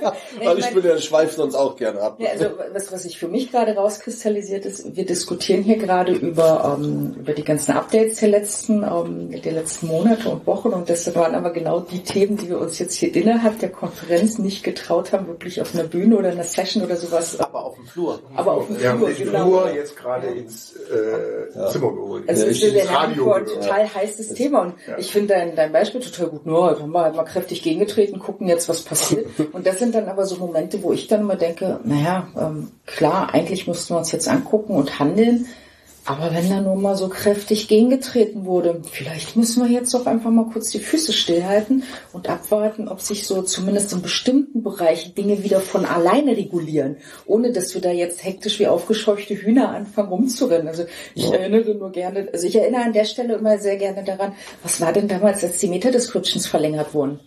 Weil ich bin ja schweif sonst auch gerne ab. Ja, also was, was sich für mich gerade rauskristallisiert ist, wir diskutieren hier gerade über, ähm, über die ganzen Updates der letzten, ähm, der letzten Monate und Wochen und das waren aber genau die Themen, die wir uns jetzt hier innerhalb der Konferenz nicht getraut haben, wirklich auf einer Bühne oder einer Session oder sowas, Aber auf dem Flur. aber auf dem Wir haben Flur, dich genau. nur jetzt gerade ins äh, Zimmer geholt. Also Ja, ich ja vor ein total heißes Thema und ich finde dein, dein Beispiel total gut. Nur, haben wir mal kräftig gegengetreten, gucken jetzt, was passiert. Und das sind dann aber so Momente, wo ich dann immer denke, naja, ähm, klar, eigentlich mussten wir uns jetzt angucken und handeln, aber wenn da nur mal so kräftig gegengetreten wurde, vielleicht müssen wir jetzt doch einfach mal kurz die Füße stillhalten und abwarten, ob sich so zumindest in bestimmten Bereichen Dinge wieder von alleine regulieren, ohne dass wir da jetzt hektisch wie aufgescheuchte Hühner anfangen rumzurennen. Also ich erinnere nur gerne, also ich erinnere an der Stelle immer sehr gerne daran, was war denn damals, als die Meta-Descriptions verlängert wurden?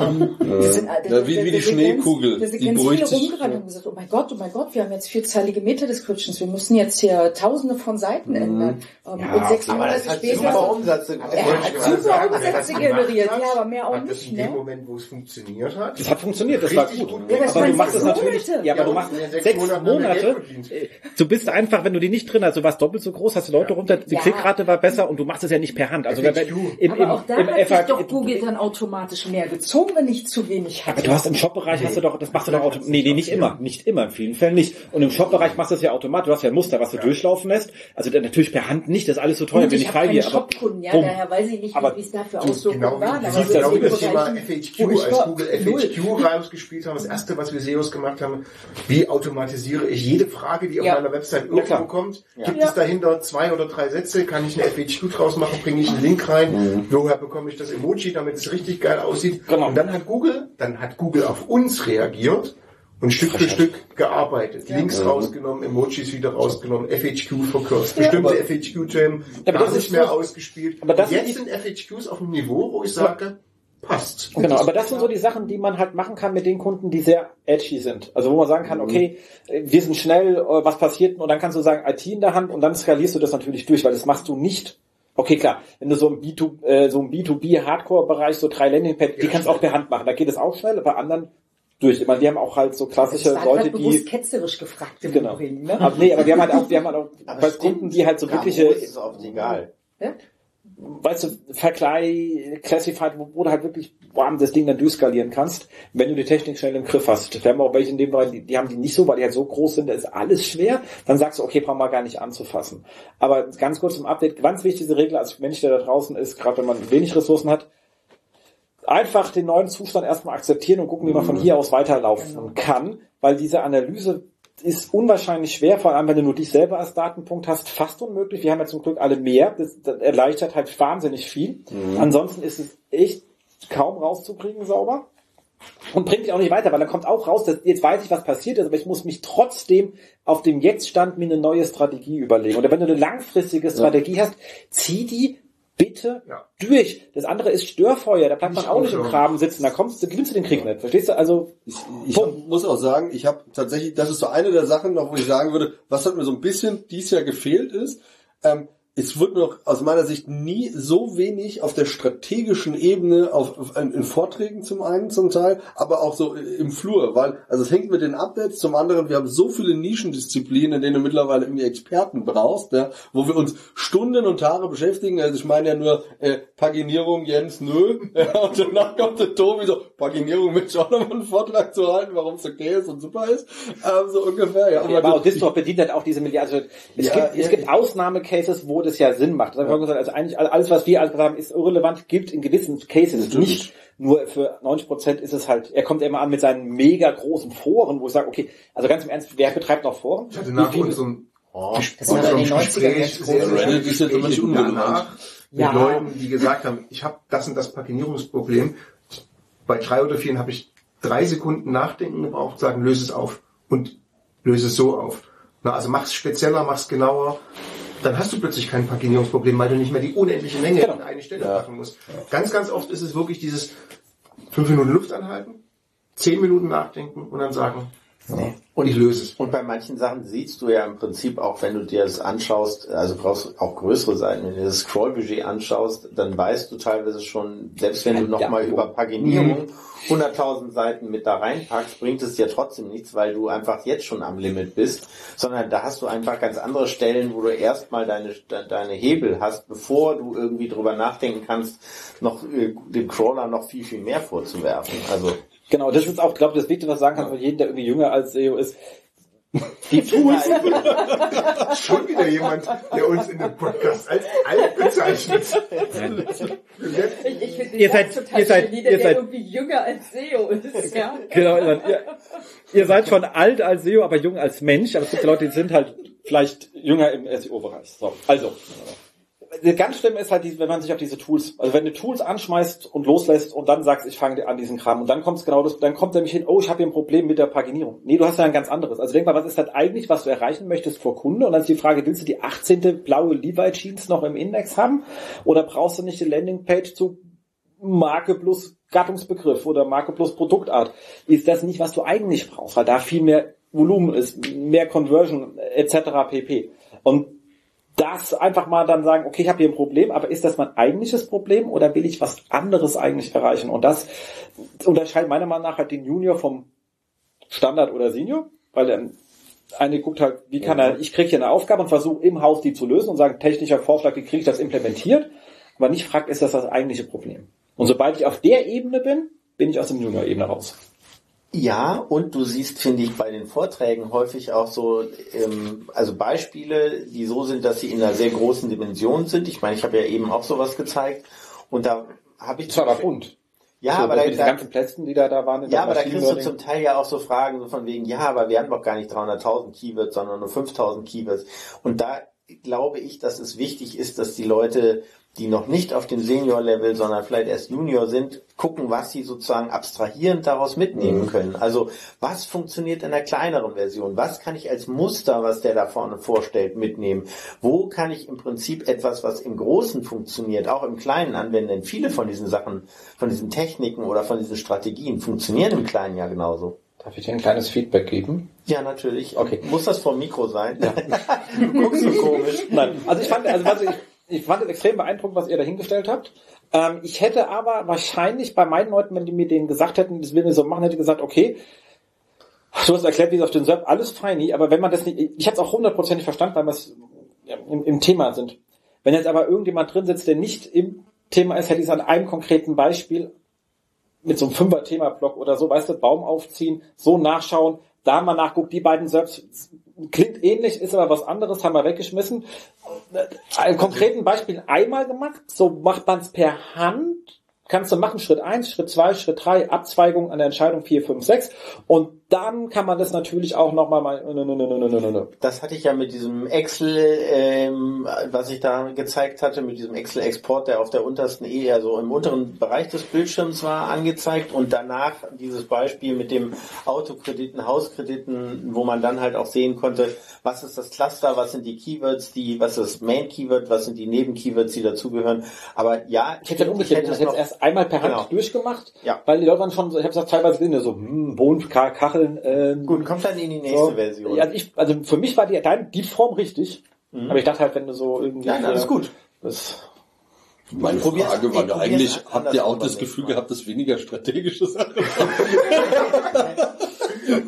Ähm, wir sind, äh, Ja, wie- wie die Schneekugel. Wir sind Die ganz viele rumgerannt und haben gesagt, oh mein Gott, oh mein Gott, wir haben jetzt vierzeilige Meta-Descriptions, wir müssen jetzt hier tausende von Seiten ändern. Ähm, Ja, und sechs Monate das hat später... super. Er hat gerade super sagen, Umsätze generiert, hat, ja, aber mehr auch hat das nicht, in dem ne? Moment, wo es funktioniert hat. Das hat funktioniert, das war gut. Ja, aber du machst es natürlich, ja, aber du machst sechs Monate. Äh, Du bist einfach, wenn du die nicht drin hast, du warst doppelt so groß, hast die Leute runter, die. Klickrate war besser und du machst es ja nicht per Hand. Also wenn, im, im, auch da im hat sich doch Google dann automatisch mehr gezogen, wenn ich zu wenig Aber hatte. du hast im Shop-Bereich hast du doch, das machst du doch automatisch. Nee, nee, nicht immer. Nicht immer, in vielen Fällen nicht. Und im Shop-Bereich machst du es ja automatisch. Du hast ja ein Muster, was du durchlaufen lässt. Also natürlich per Hand nicht, das ist alles so teuer, Und bin ich ich habe frei hier. Aber Shopkunden, ja, bumm. daher weiß ich nicht, Aber wie es da für Du, Auswirkungen genau, wie, Aber so genau das Thema FAQ, wo ich als war, Google. FAQ rausgespielt haben, das erste, was wir SEOs gemacht haben, wie automatisiere ich jede Frage, die auf Ja. meiner Website irgendwo kommt, gibt Ja. es dahinter zwei oder drei Sätze, kann ich eine FAQ draus machen, bringe ich einen Link rein, woher bekomme ich das Emoji, damit es richtig geil aussieht. Genau. Und dann hat Google, dann hat Google auf uns reagiert und Stück für Stück gearbeitet. Links rausgenommen, Emojis wieder rausgenommen, FAQ verkürzt, bestimmte Ja, aber gar das nicht ist mehr ausgespielt. aber das jetzt sind FAQs auf einem Niveau, wo ich sage, passt. Genau, aber das sind so die Sachen, die man halt machen kann mit den Kunden, die sehr edgy sind. Also wo man sagen kann, okay, äh, wir sind schnell, äh, was passiert, und dann kannst du sagen, IT in der Hand und dann skalierst du das natürlich durch, weil das machst du nicht. Okay, klar, wenn du so im B2, äh, so im B2B-Hardcore-Bereich so drei Landingpads, die kannst du auch per Hand machen. Da geht es auch schnell, bei anderen durch. Ich meine, wir haben auch halt so Das klassische war Leute, bewusst die ketzerisch gefragt im Genau. Übrigen, ne? aber, nee, aber wir haben halt auch, wir haben halt auch Aber bei Kunden, die halt so wirkliche, ist es oft egal. Ja? Weißt du, Vergleich, Classified, wo, wo du halt wirklich bam, das Ding dann durchskalieren kannst, wenn du die Technik schnell im Griff hast. Wir haben auch welche in dem Bereich, die, die haben die nicht so, weil die halt so groß sind, da ist alles schwer. Dann sagst du, okay, brauchen wir gar nicht anzufassen. Aber ganz kurz zum Update, ganz wichtige Regel als Mensch, der da draußen ist, gerade wenn man wenig Ressourcen hat, einfach den neuen Zustand erstmal akzeptieren und gucken, wie man von hier aus weiterlaufen kann, weil diese Analyse ist unwahrscheinlich schwer, vor allem wenn du nur dich selber als Datenpunkt hast, fast unmöglich. Wir haben ja zum Glück alle mehr. Das, das erleichtert halt wahnsinnig viel. Ansonsten ist es echt kaum rauszukriegen sauber. Und bringt mich auch nicht weiter, weil dann kommt auch raus, dass jetzt weiß ich, was passiert ist, aber ich muss mich trotzdem auf dem Jetztstand mir eine neue Strategie überlegen. Oder wenn du eine langfristige Strategie hast, zieh die bitte Ja. durch. Das andere ist Störfeuer, da bleibt man auch nicht im. Graben sitzen, da kommst du, gewinnst du den Krieg nicht. Verstehst du? Also, Ich, ich hab, muss auch sagen, ich habe tatsächlich, das ist so eine der Sachen noch, wo ich sagen würde, was hat mir so ein bisschen dies Jahr gefehlt ist, ähm, es wird noch aus meiner Sicht nie so wenig auf der strategischen Ebene, auf, auf in, in Vorträgen zum einen zum Teil, aber auch so im Flur, weil also es hängt mit den Updates, zum anderen wir haben so viele Nischendisziplinen, in denen du mittlerweile irgendwie Experten brauchst, ja, wo wir uns Stunden und Tage beschäftigen. Also ich meine ja nur äh, Paginierung Jens nö, ja, und danach kommt der Tobi so Paginierung mit schon nochmal einen Vortrag zu halten, warum es okay ist und super ist, ähm, so ungefähr. Ja, Ja, aber auch Distor bedient halt auch diese Milliarden. Also es Ja, gibt, ja. es gibt Ausnahmecases, wo das ja Sinn macht. Also eigentlich alles, was wir alles gesagt haben, ist irrelevant, gilt in gewissen Cases Natürlich. nicht. Nur für 90 Prozent ist es halt, er kommt immer an mit seinen mega großen Foren, wo ich sage, okay, also ganz im Ernst, wer betreibt noch Foren? Ich hatte nach unserem, das war dann in den 90ern Gespräch Reddit ist jetzt aber nicht unrelevant. mit Ja. Leuten, die gesagt haben, ich habe das und das Paginierungsproblem. Bei drei oder vier habe ich drei Sekunden Nachdenken gebraucht, sagen, löse es auf und löse es so auf. Na, also mach's spezieller, mach's genauer. Dann hast du plötzlich kein Paginierungsproblem, weil du nicht mehr die unendliche Menge Genau. in eine Stelle packen musst. Ganz, ganz oft ist es wirklich dieses fünf Minuten Luft anhalten, zehn Minuten nachdenken und dann sagen, und ich löse es. Und bei manchen Sachen siehst du ja im Prinzip auch, wenn du dir das anschaust, also brauchst auch größere Seiten, wenn du das Scrollbudget anschaust, dann weißt du teilweise schon, selbst wenn du nochmal über Paginierung 100.000 Seiten mit da reinpackst, bringt es dir trotzdem nichts, weil du einfach jetzt schon am Limit bist, sondern da hast du einfach ganz andere Stellen, wo du erstmal deine, de- deine Hebel hast, bevor du irgendwie drüber nachdenken kannst, noch äh, dem Crawler noch viel, viel mehr vorzuwerfen. Also Genau, das ist auch, glaube ich, das Wichtigste, was sagen kann von jedem, der irgendwie jünger als SEO ist. Die Tools, Schon wieder jemand, der uns in dem Podcast als alt bezeichnet. Ich, ich finde Ihr seid- total ihr seid- schön, ihr der seid- irgendwie jünger als SEO ist. Ja? genau, ihr, ihr seid schon alt als SEO, aber jung als Mensch. Aber es gibt Leute, die sind halt vielleicht jünger im SEO-Bereich. So, also. Ganz schlimm ist halt, wenn man sich auf diese Tools, also wenn du Tools anschmeißt und loslässt und dann sagst, ich fange an diesen Kram und dann kommt genau das, dann kommt nämlich hin, oh, ich habe hier ein Problem mit der Paginierung. Nee, du hast ja ein ganz anderes. Also denk mal, was ist das eigentlich, was du erreichen möchtest vor Kunde? Und dann ist die Frage, willst du die 18. blaue Levi Jeans noch im Index haben? Oder brauchst du nicht die Landingpage zu Marke plus Gattungsbegriff oder Marke plus Produktart? Ist das nicht, was du eigentlich brauchst? Weil da viel mehr Volumen ist, mehr Conversion etc. pp. Und das einfach mal dann sagen, okay, ich habe hier ein Problem, aber ist das mein eigentliches Problem oder will ich was anderes eigentlich erreichen? Und das unterscheidet meiner Meinung nach halt den Junior vom Standard oder Senior, weil dann eine guckt halt, wie kann er, ich kriege hier eine Aufgabe und versuche im Haus die zu lösen und sagen, technischer Vorschlag, wie kriege ich das implementiert, aber nicht fragt, ist das das eigentliche Problem? Und sobald ich auf der Ebene bin, bin ich aus dem Junior-Ebene raus. Ja, und du siehst, finde ich, bei den Vorträgen häufig auch so, ähm, also Beispiele, die so sind, dass sie in einer sehr großen Dimension sind. Ich meine, ich habe ja eben auch sowas gezeigt und da habe ich... Das war aber bunt. Ja, so, aber da, da, ganzen Plätzen, die da, da waren. ja, aber da kriegst du zum Teil ja auch so Fragen von wegen, ja, aber wir haben doch gar nicht 300.000 Keywords, sondern nur 5.000 Keywords. Und da glaube ich, dass es wichtig ist, dass die Leute, die noch nicht auf dem Senior-Level, sondern vielleicht erst Junior sind, gucken, was sie sozusagen abstrahierend daraus mitnehmen können. Also was funktioniert in der kleineren Version? Was kann ich als Muster, was der da vorne vorstellt, mitnehmen? Wo kann ich im Prinzip etwas, was im Großen funktioniert, auch im Kleinen anwenden? Denn viele von diesen Sachen, von diesen Techniken oder von diesen Strategien funktionieren im Kleinen ja genauso. Darf ich dir ein kleines Feedback geben? Ja, natürlich. Okay. Muss das vom Mikro sein? du guckst so komisch. Nein, also ich fand, also was ich, ich fand es extrem beeindruckend, was ihr dahingestellt habt. Ähm, ich hätte aber wahrscheinlich bei meinen Leuten, wenn die mir denen gesagt hätten, das will wir so machen, hätte ich gesagt, okay, du hast erklärt, wie es auf den Server, alles feini, aber wenn man das nicht, ich hätte es auch hundertprozentig verstanden, weil wir es im, im Thema sind. Wenn jetzt aber irgendjemand drin sitzt, der nicht im Thema ist, hätte ich es an einem konkreten Beispiel mit so einem Fünfer-Thema-Block oder so, weißt du, Baum aufziehen, so nachschauen, da mal nachguckt, die beiden selbst klingt ähnlich, ist aber was anderes, haben wir weggeschmissen. Ein konkreten Beispiel einmal gemacht, so macht man es per Hand, kannst du machen, Schritt eins, Schritt zwei, Schritt drei, Abzweigung an der Entscheidung vier, fünf, sechs und dann kann man das natürlich auch nochmal mal, nö, nö, nö, nö, nö, nö. Das hatte ich ja mit diesem Excel, ähm, was ich da gezeigt hatte, mit diesem Excel-Export, der auf der untersten E, also im unteren Bereich des Bildschirms war, angezeigt und danach dieses Beispiel mit dem Autokrediten, Hauskrediten, wo man dann halt auch sehen konnte, was ist das Cluster, was sind die Keywords, die, was ist das Main-Keyword, was sind die Neben-Keywords, die dazugehören. Aber ja, Ich hätte dann umgekehrt, ich hätte es noch- erst einmal per Hand Genau. durchgemacht, Ja. weil die Leute waren schon, ich habe es teilweise gesehen, so, hm, Bohnen, Kacheln, ähm, Gut, kommt dann in die nächste so. Version. Ja, ich, also für mich war die, dein, die Form richtig, aber ich dachte halt, wenn du so irgendwie... Nein, alles äh, gut. Das, Meine Probier's- Frage war probier's eigentlich, anders habt ihr auch das Gefühl Mal. gehabt, dass weniger strategische Sachen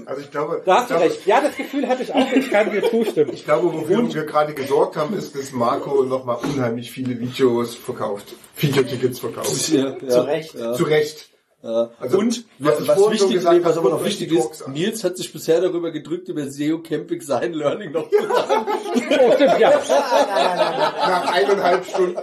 Also ich glaube, da ich hast du glaube, recht. Ja, das Gefühl hatte ich auch, ich kann dir zustimmen. Ich glaube, wofür wir gerade gesorgt haben, ist, dass Marco nochmal unheimlich viele Videos verkauft. Feature-Tickets verkauft. ja, Zu Recht. Zu Recht. Ja. Also, und was was, wichtig, gesagt nee, was aber noch wichtig ist, an. Nils hat sich bisher darüber gedrückt, über SEO Camping sein Learning noch zu sagen. Oh, stimmt, ja. Nach eineinhalb Stunden.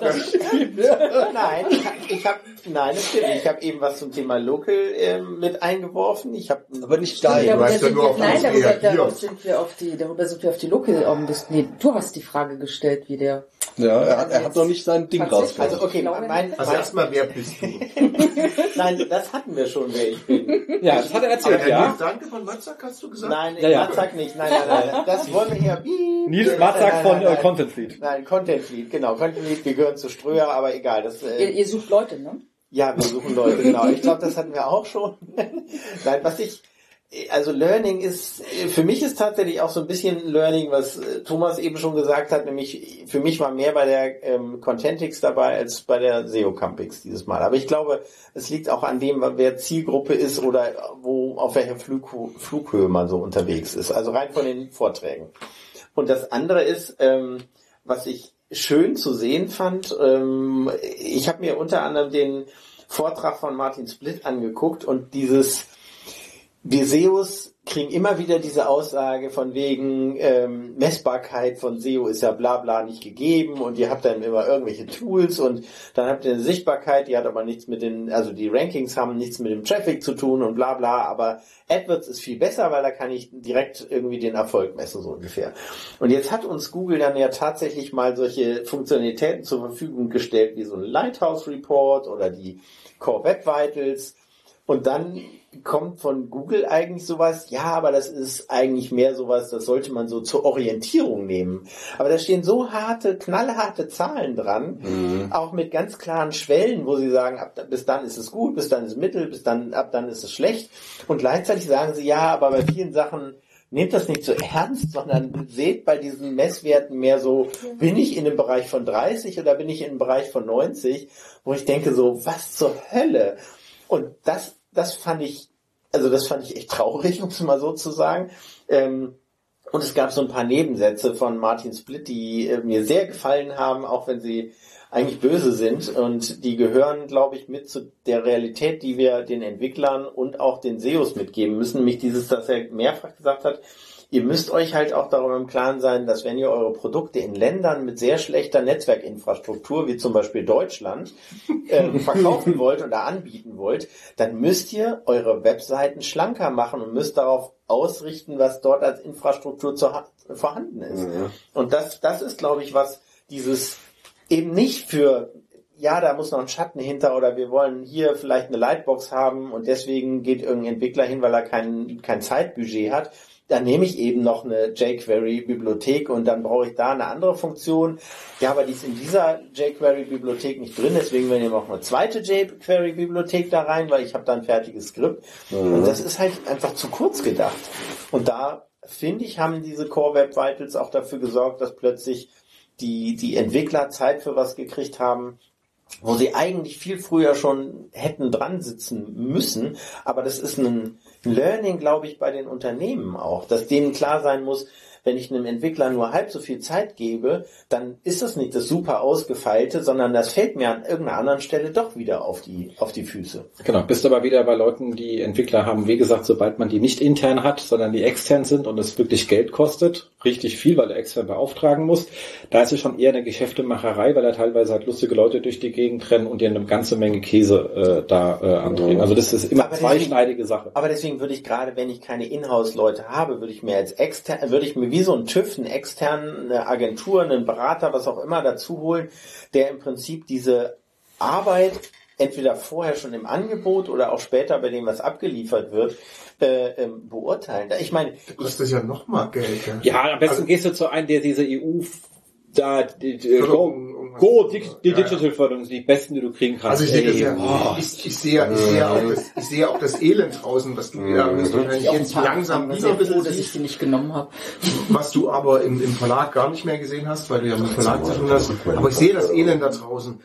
Nein, ich habe nein, natürlich. Ich habe eben was zum Thema Local ähm, mit eingeworfen. Ich habe Aber nicht darüber weißt ja wir, auf nein, darüber, darauf sind wir auf die, darüber sind wir auf die Local, um, das, nee, du hast die Frage gestellt, wie der, Ja, er hat, er hat noch nicht sein Ding rausgebracht. also okay, mein, Also mein erstmal, wer bist du? nein, das hatten wir schon, wer ich bin. Ja, das hat er Aber erzählt, Herr ja. Nils Danke von Matzak hast du gesagt? Nein, Ja, ja. Matzak nicht. Nein, nein, nein. Das wollen wir hier. Nils Nein, Matzak von nein, äh, nein. Content Fleet. Nein, Content Fleet, genau. Content Fleet, wir gehören zu Ströer, aber egal. Das, Ihr, äh, ihr sucht Leute, ne? ja, wir suchen Leute, genau. Ich glaube, das hatten wir auch schon. Nein, was ich, also Learning ist, für mich ist tatsächlich auch so ein bisschen Learning, was äh, Thomas eben schon gesagt hat, nämlich für mich war mehr bei der ähm, Contentix dabei als bei der SEO Campix dieses Mal. Aber ich glaube, es liegt auch an dem, wer Zielgruppe ist oder wo, auf welcher Flug, Flughöhe man so unterwegs ist. Also rein von den Vorträgen. Und das andere ist, ähm, was ich schön zu sehen fand, ähm, ich habe mir unter anderem den Vortrag von Martin Split angeguckt und dieses wir SEOs kriegen immer wieder diese Aussage von wegen ähm, Messbarkeit von SEO ist ja bla bla nicht gegeben und ihr habt dann immer irgendwelche Tools und dann habt ihr eine Sichtbarkeit, die hat aber nichts mit den, also die Rankings haben nichts mit dem Traffic zu tun und bla bla, aber AdWords ist viel besser, weil da kann ich direkt irgendwie den Erfolg messen, so ungefähr. Und jetzt hat uns Google dann ja tatsächlich mal solche Funktionalitäten zur Verfügung gestellt, wie so ein Lighthouse Report oder die Core Web Vitals und dann kommt von Google eigentlich sowas, ja, aber das ist eigentlich mehr sowas, das sollte man so zur Orientierung nehmen. Aber da stehen so harte, knallharte Zahlen dran, auch mit ganz klaren Schwellen, wo sie sagen, ab, bis dann ist es gut, bis dann ist es mittel, bis dann, ab dann ist es schlecht. Und gleichzeitig sagen sie, ja, aber bei vielen Sachen nehmt das nicht so ernst, sondern seht bei diesen Messwerten mehr so, bin ich in dem Bereich von 30 oder bin ich in dem Bereich von 90, wo ich denke so, was zur Hölle? Und das, das fand ich, also das fand ich echt traurig, um es mal so zu sagen. Ähm, und es gab so ein paar Nebensätze von Martin Split, die äh, mir sehr gefallen haben, auch wenn sie eigentlich böse sind. Und die gehören, glaube ich, mit zu der Realität, die wir den Entwicklern und auch den SEOs mitgeben müssen. Nämlich dieses, dass er mehrfach gesagt hat, ihr müsst euch halt auch darüber im Klaren sein, dass wenn ihr eure Produkte in Ländern mit sehr schlechter Netzwerkinfrastruktur, wie zum Beispiel Deutschland, äh, verkaufen wollt oder anbieten wollt, dann müsst ihr eure Webseiten schlanker machen und müsst darauf ausrichten, was dort als Infrastruktur zu, vorhanden ist. Und das, das ist, glaube ich, was dieses eben nicht für ja, da muss noch ein Schatten hinter oder wir wollen hier vielleicht eine Lightbox haben und deswegen geht irgendein Entwickler hin, weil er kein, kein Zeitbudget hat. Dann nehme ich eben noch eine jQuery-Bibliothek und dann brauche ich da eine andere Funktion. Ja, aber die ist in dieser jQuery-Bibliothek nicht drin, deswegen wir nehmen auch eine zweite jQuery-Bibliothek da rein, weil ich habe da ein fertiges Skript. Und das ist halt einfach zu kurz gedacht. Und da, finde ich, haben diese Core Web Vitals auch dafür gesorgt, dass plötzlich die, die Entwickler Zeit für was gekriegt haben, wo sie eigentlich viel früher schon hätten dran sitzen müssen. Aber das ist ein Learning, glaube ich, bei den Unternehmen auch, dass denen klar sein muss, wenn ich einem Entwickler nur halb so viel Zeit gebe, dann ist das nicht das super ausgefeilte, sondern das fällt mir an irgendeiner anderen Stelle doch wieder auf die, auf die Füße. Genau, bist aber wieder bei Leuten, die Entwickler haben, wie gesagt, sobald man die nicht intern hat, sondern die extern sind und es wirklich Geld kostet, richtig viel, weil du extern beauftragen musst, da ist es schon eher eine Geschäftemacherei, weil da teilweise halt lustige Leute durch die Gegend rennen und dir eine ganze Menge Käse äh, da äh, andrehen. Also das ist immer Aber deswegen- zweischneidige Sache. Aber deswegen würde ich gerade, wenn ich keine Inhouse-Leute habe, würde ich mir als extern, würde ich mir wie so ein TÜV, einen externen, eine Agentur, einen Berater, was auch immer dazu holen, der im Prinzip diese Arbeit entweder vorher schon im Angebot oder auch später bei dem, was abgeliefert wird, äh, ähm, beurteilen. Ich meine, ich, Kostet ja noch mal Geld. Ja, am besten gehst du zu einem, der diese EU da die, die, Go, irgendwas. Go die, die Ja, ja. Digital Förderung sind die besten, die du kriegen kannst. Also ich sehe das ja, ich, ich sehe, ich sehe auch das, ich sehe auch das Elend draußen, was du ja höchstwahrscheinlich Ich auch ein jetzt langsam wieder ein bisschen dass ich sie nicht genommen habe. was du aber im, im Verlag gar nicht mehr gesehen hast, weil du ja mit dem Verlag zu tun hast. Aber ich sehe das Elend da draußen,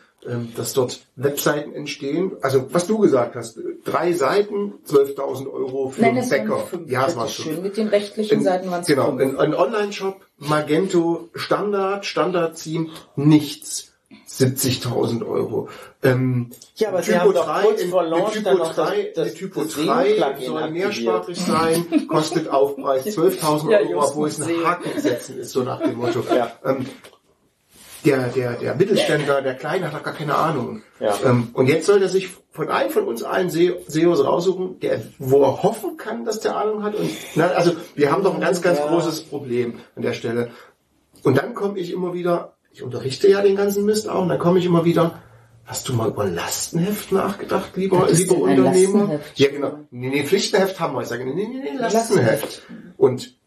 dass dort Webseiten entstehen. Also was du gesagt hast, drei Seiten, 12.000 Euro für Nein, einen das Bäcker. Ja, es Das war schön. Mit den rechtlichen Ein- Seiten waren es Genau, ein, ein Online-Shop, Magento, Standard, Standard-Theme, nichts. 70.000 Euro. Ähm, Ja, aber Sie Typo haben doch 3, kurz in- vor Launch Typo dann noch das- 3, das- mit Typo das 3 SEO-Plugin soll aktiviert. mehrsprachig sein, kostet Aufpreis 12.000 Ja, Euro, obwohl es ein. Haken setzen ist, so nach dem Motto. Ja. Ähm, der, der, der Mittelständler, der Kleine hat doch gar keine Ahnung. Ja. Ähm, und jetzt soll er sich von einem von uns allen Se- SEOs raussuchen, der, wo er hoffen kann, dass der Ahnung hat. Und, na, also wir haben doch ein ganz, ganz Ja. großes Problem an der Stelle. Und dann komme ich immer wieder, ich unterrichte ja den ganzen Mist auch, und dann komme ich immer wieder, Hast du mal über ein Lastenheft nachgedacht, lieber, lieber Unternehmer? Lastenheft? Ja, genau. Nee, nee, Pflichtenheft haben wir. Ich sage, nee, nee, nee, Lastenheft. Und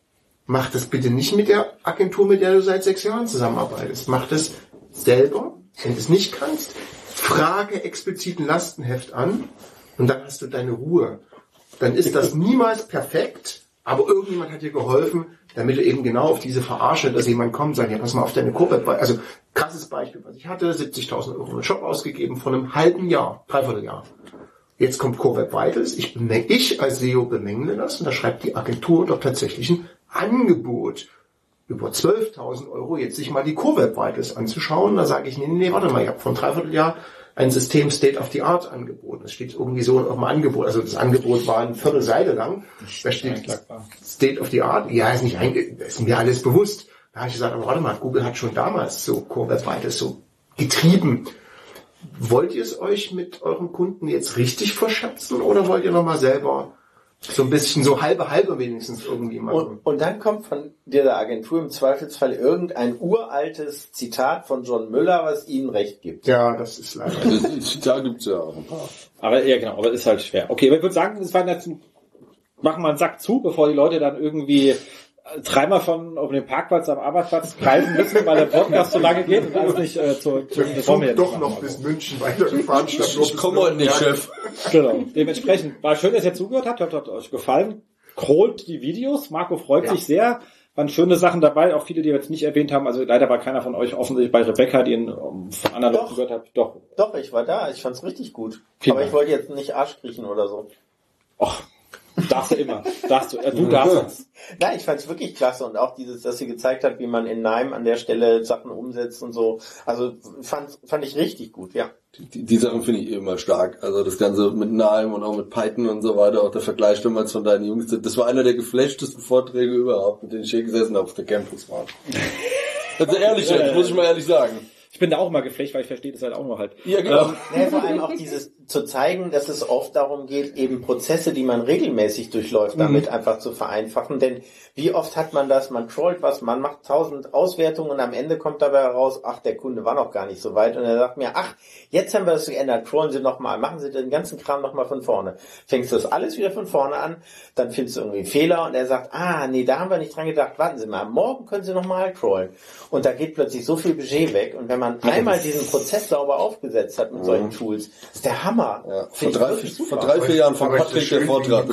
mach das bitte nicht mit der Agentur, mit der du seit sechs Jahren zusammenarbeitest. Mach das selber, wenn du es nicht kannst. Frage explizit ein Lastenheft an und dann hast du deine Ruhe. Dann ist das niemals perfekt, aber irgendjemand hat dir geholfen, damit du eben genau auf diese Verarsche, dass jemand kommt und sagt, ja, pass mal auf deine Kurve. Also, krasses Beispiel, was ich hatte, 70.000 Euro einen Shop ausgegeben von einem halben Jahr, dreiviertel Jahr. Jetzt kommt CoreWeb Vitals. Ich, ich als SEO bemängle das und da schreibt die Agentur doch tatsächlich ein Angebot über 12.000 Euro jetzt sich mal die CoreWeb Vitals anzuschauen. Da sage ich, nee, nee, nee, warte mal, ich habe vor einem Dreivierteljahr ein System State of the Art angeboten. Das steht irgendwie so auf dem Angebot. Also das Angebot war eine Viertelseite lang. Da steht. State of the Art. Ja, ist nicht einge ist mir alles bewusst. Da habe ich gesagt, aber warte mal, Google hat schon damals so CoreWeb Vitals so getrieben. Wollt ihr es euch mit euren Kunden jetzt richtig verschätzen oder wollt ihr nochmal selber so ein bisschen so halbe halbe wenigstens irgendwie machen? Und, und dann kommt von dieser Agentur im Zweifelsfall irgendein uraltes Zitat von John Müller, was ihnen recht gibt. ja, das ist leider. Also, da gibt's ja auch ein paar. Aber ja, genau, aber ist halt schwer. Okay, aber ich würde sagen, das war jetzt ein, machen wir einen Sack zu, bevor die Leute dann irgendwie dreimal von auf dem Parkplatz am Arbeitsplatz kreisen müssen, weil der Podcast so lange geht und alles nicht äh, zu, zu Ich bin jetzt doch nicht noch bis München weitergefahren. Ich bis komme heute nicht. Chef. Genau. Dementsprechend war schön, dass ihr zugehört habt. Hat, hat euch gefallen. Crawlt die Videos. Marco freut Ja. sich sehr. Waren schöne Sachen dabei, auch viele, die wir jetzt nicht erwähnt haben. Also leider war keiner von euch offensichtlich bei Rebecca, die ihn ähm, von anderen Doch. Leuten gehört habt. Doch. Doch, ich war da, ich fand's richtig gut. Vielen Aber Dank. ich wollte jetzt nicht Arsch kriechen oder so. Och, darfst du immer. Darfst du. Äh, du darfst es. Nein, ich fand's wirklich klasse und auch dieses, dass sie gezeigt hat, wie man in Nime an der Stelle Sachen umsetzt und so. Also fand, fand ich richtig gut, ja. Die, die Sachen finde ich immer stark. Also das Ganze mit Nime und auch mit Python und so weiter, auch der Vergleich damals von deinen Jungs. Das war einer der geflashtesten Vorträge überhaupt, mit denen ich hier gesessen habe auf der Campus war. Also ehrlich, jetzt muss ich mal ehrlich sagen. Ich bin da auch mal geflecht, weil ich verstehe das halt auch nur halt. Ja, genau. Ja, vor allem auch dieses zu zeigen, dass es oft darum geht, eben Prozesse, die man regelmäßig durchläuft, damit einfach zu vereinfachen. Denn wie oft hat man das, man trollt was, man macht tausend Auswertungen und am Ende kommt dabei heraus, ach, der Kunde war noch gar nicht so weit und er sagt mir, ach, jetzt haben wir das geändert, trollen Sie nochmal, machen Sie den ganzen Kram nochmal von vorne. Fängst du das alles wieder von vorne an, dann findest du irgendwie einen Fehler und er sagt, ah, nee, da haben wir nicht dran gedacht, warten Sie mal, morgen können Sie nochmal trollen. Und da geht plötzlich so viel Budget weg und wenn man einmal diesen Prozess sauber aufgesetzt hat mit solchen Tools, ist der Hammer. Ja, vor ich drei, vor drei, vier Jahren von Patrick der Vortrag.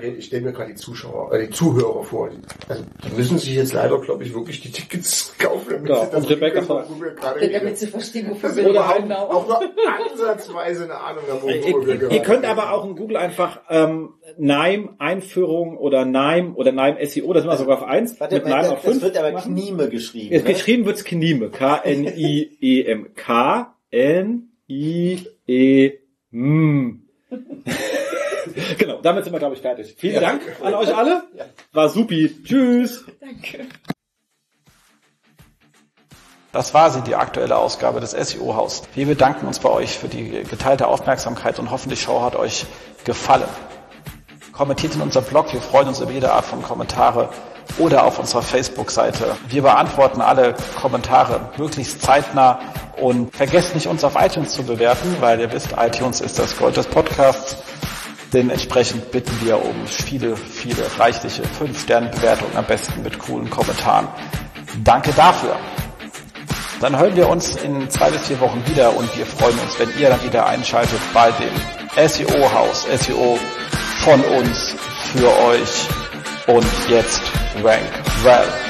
Rede. Ich stelle mir gerade die Zuschauer, äh, die Zuhörer vor. Die, also, die müssen sich jetzt leider, glaube ich, wirklich die Tickets kaufen, damit Ja, sie und Rebecca gerade Damit sie verstehen, wofür Dass wir sie Oder überhaupt genau. auch nur ansatzweise eine Ahnung haben, worüber wir Ihr, könnt aber auch in Google einfach ähm, Nime Einführung oder Nime oder Nime SEO, das sind wir sogar auf 1, Warte, mit Nime das, auf das 5 wird aber machen. Knieme geschrieben. Jetzt ne? geschrieben wird's Knime. K-N-I-E-M. K-N-I-E-M. genau, damit sind wir, glaube ich, fertig. Vielen Dank an euch alle. War supi. Tschüss. Das war sie, die aktuelle Ausgabe des SEO-Haus. Wir bedanken uns bei euch für die geteilte Aufmerksamkeit und hoffen, die Show hat euch gefallen. Kommentiert in unserem Blog, wir freuen uns über jede Art von Kommentare oder auf unserer Facebook-Seite. Wir beantworten alle Kommentare möglichst zeitnah und vergesst nicht, uns auf iTunes zu bewerten, weil ihr wisst, iTunes ist das Gold des Podcasts. Dementsprechend bitten wir um viele, viele reichliche 5-Sterne-Bewertungen, am besten mit coolen Kommentaren. Danke dafür. Dann hören wir uns in zwei bis vier Wochen wieder und wir freuen uns, wenn ihr dann wieder einschaltet bei dem SEO-Haus, SEO von uns, für euch und jetzt Rank Well.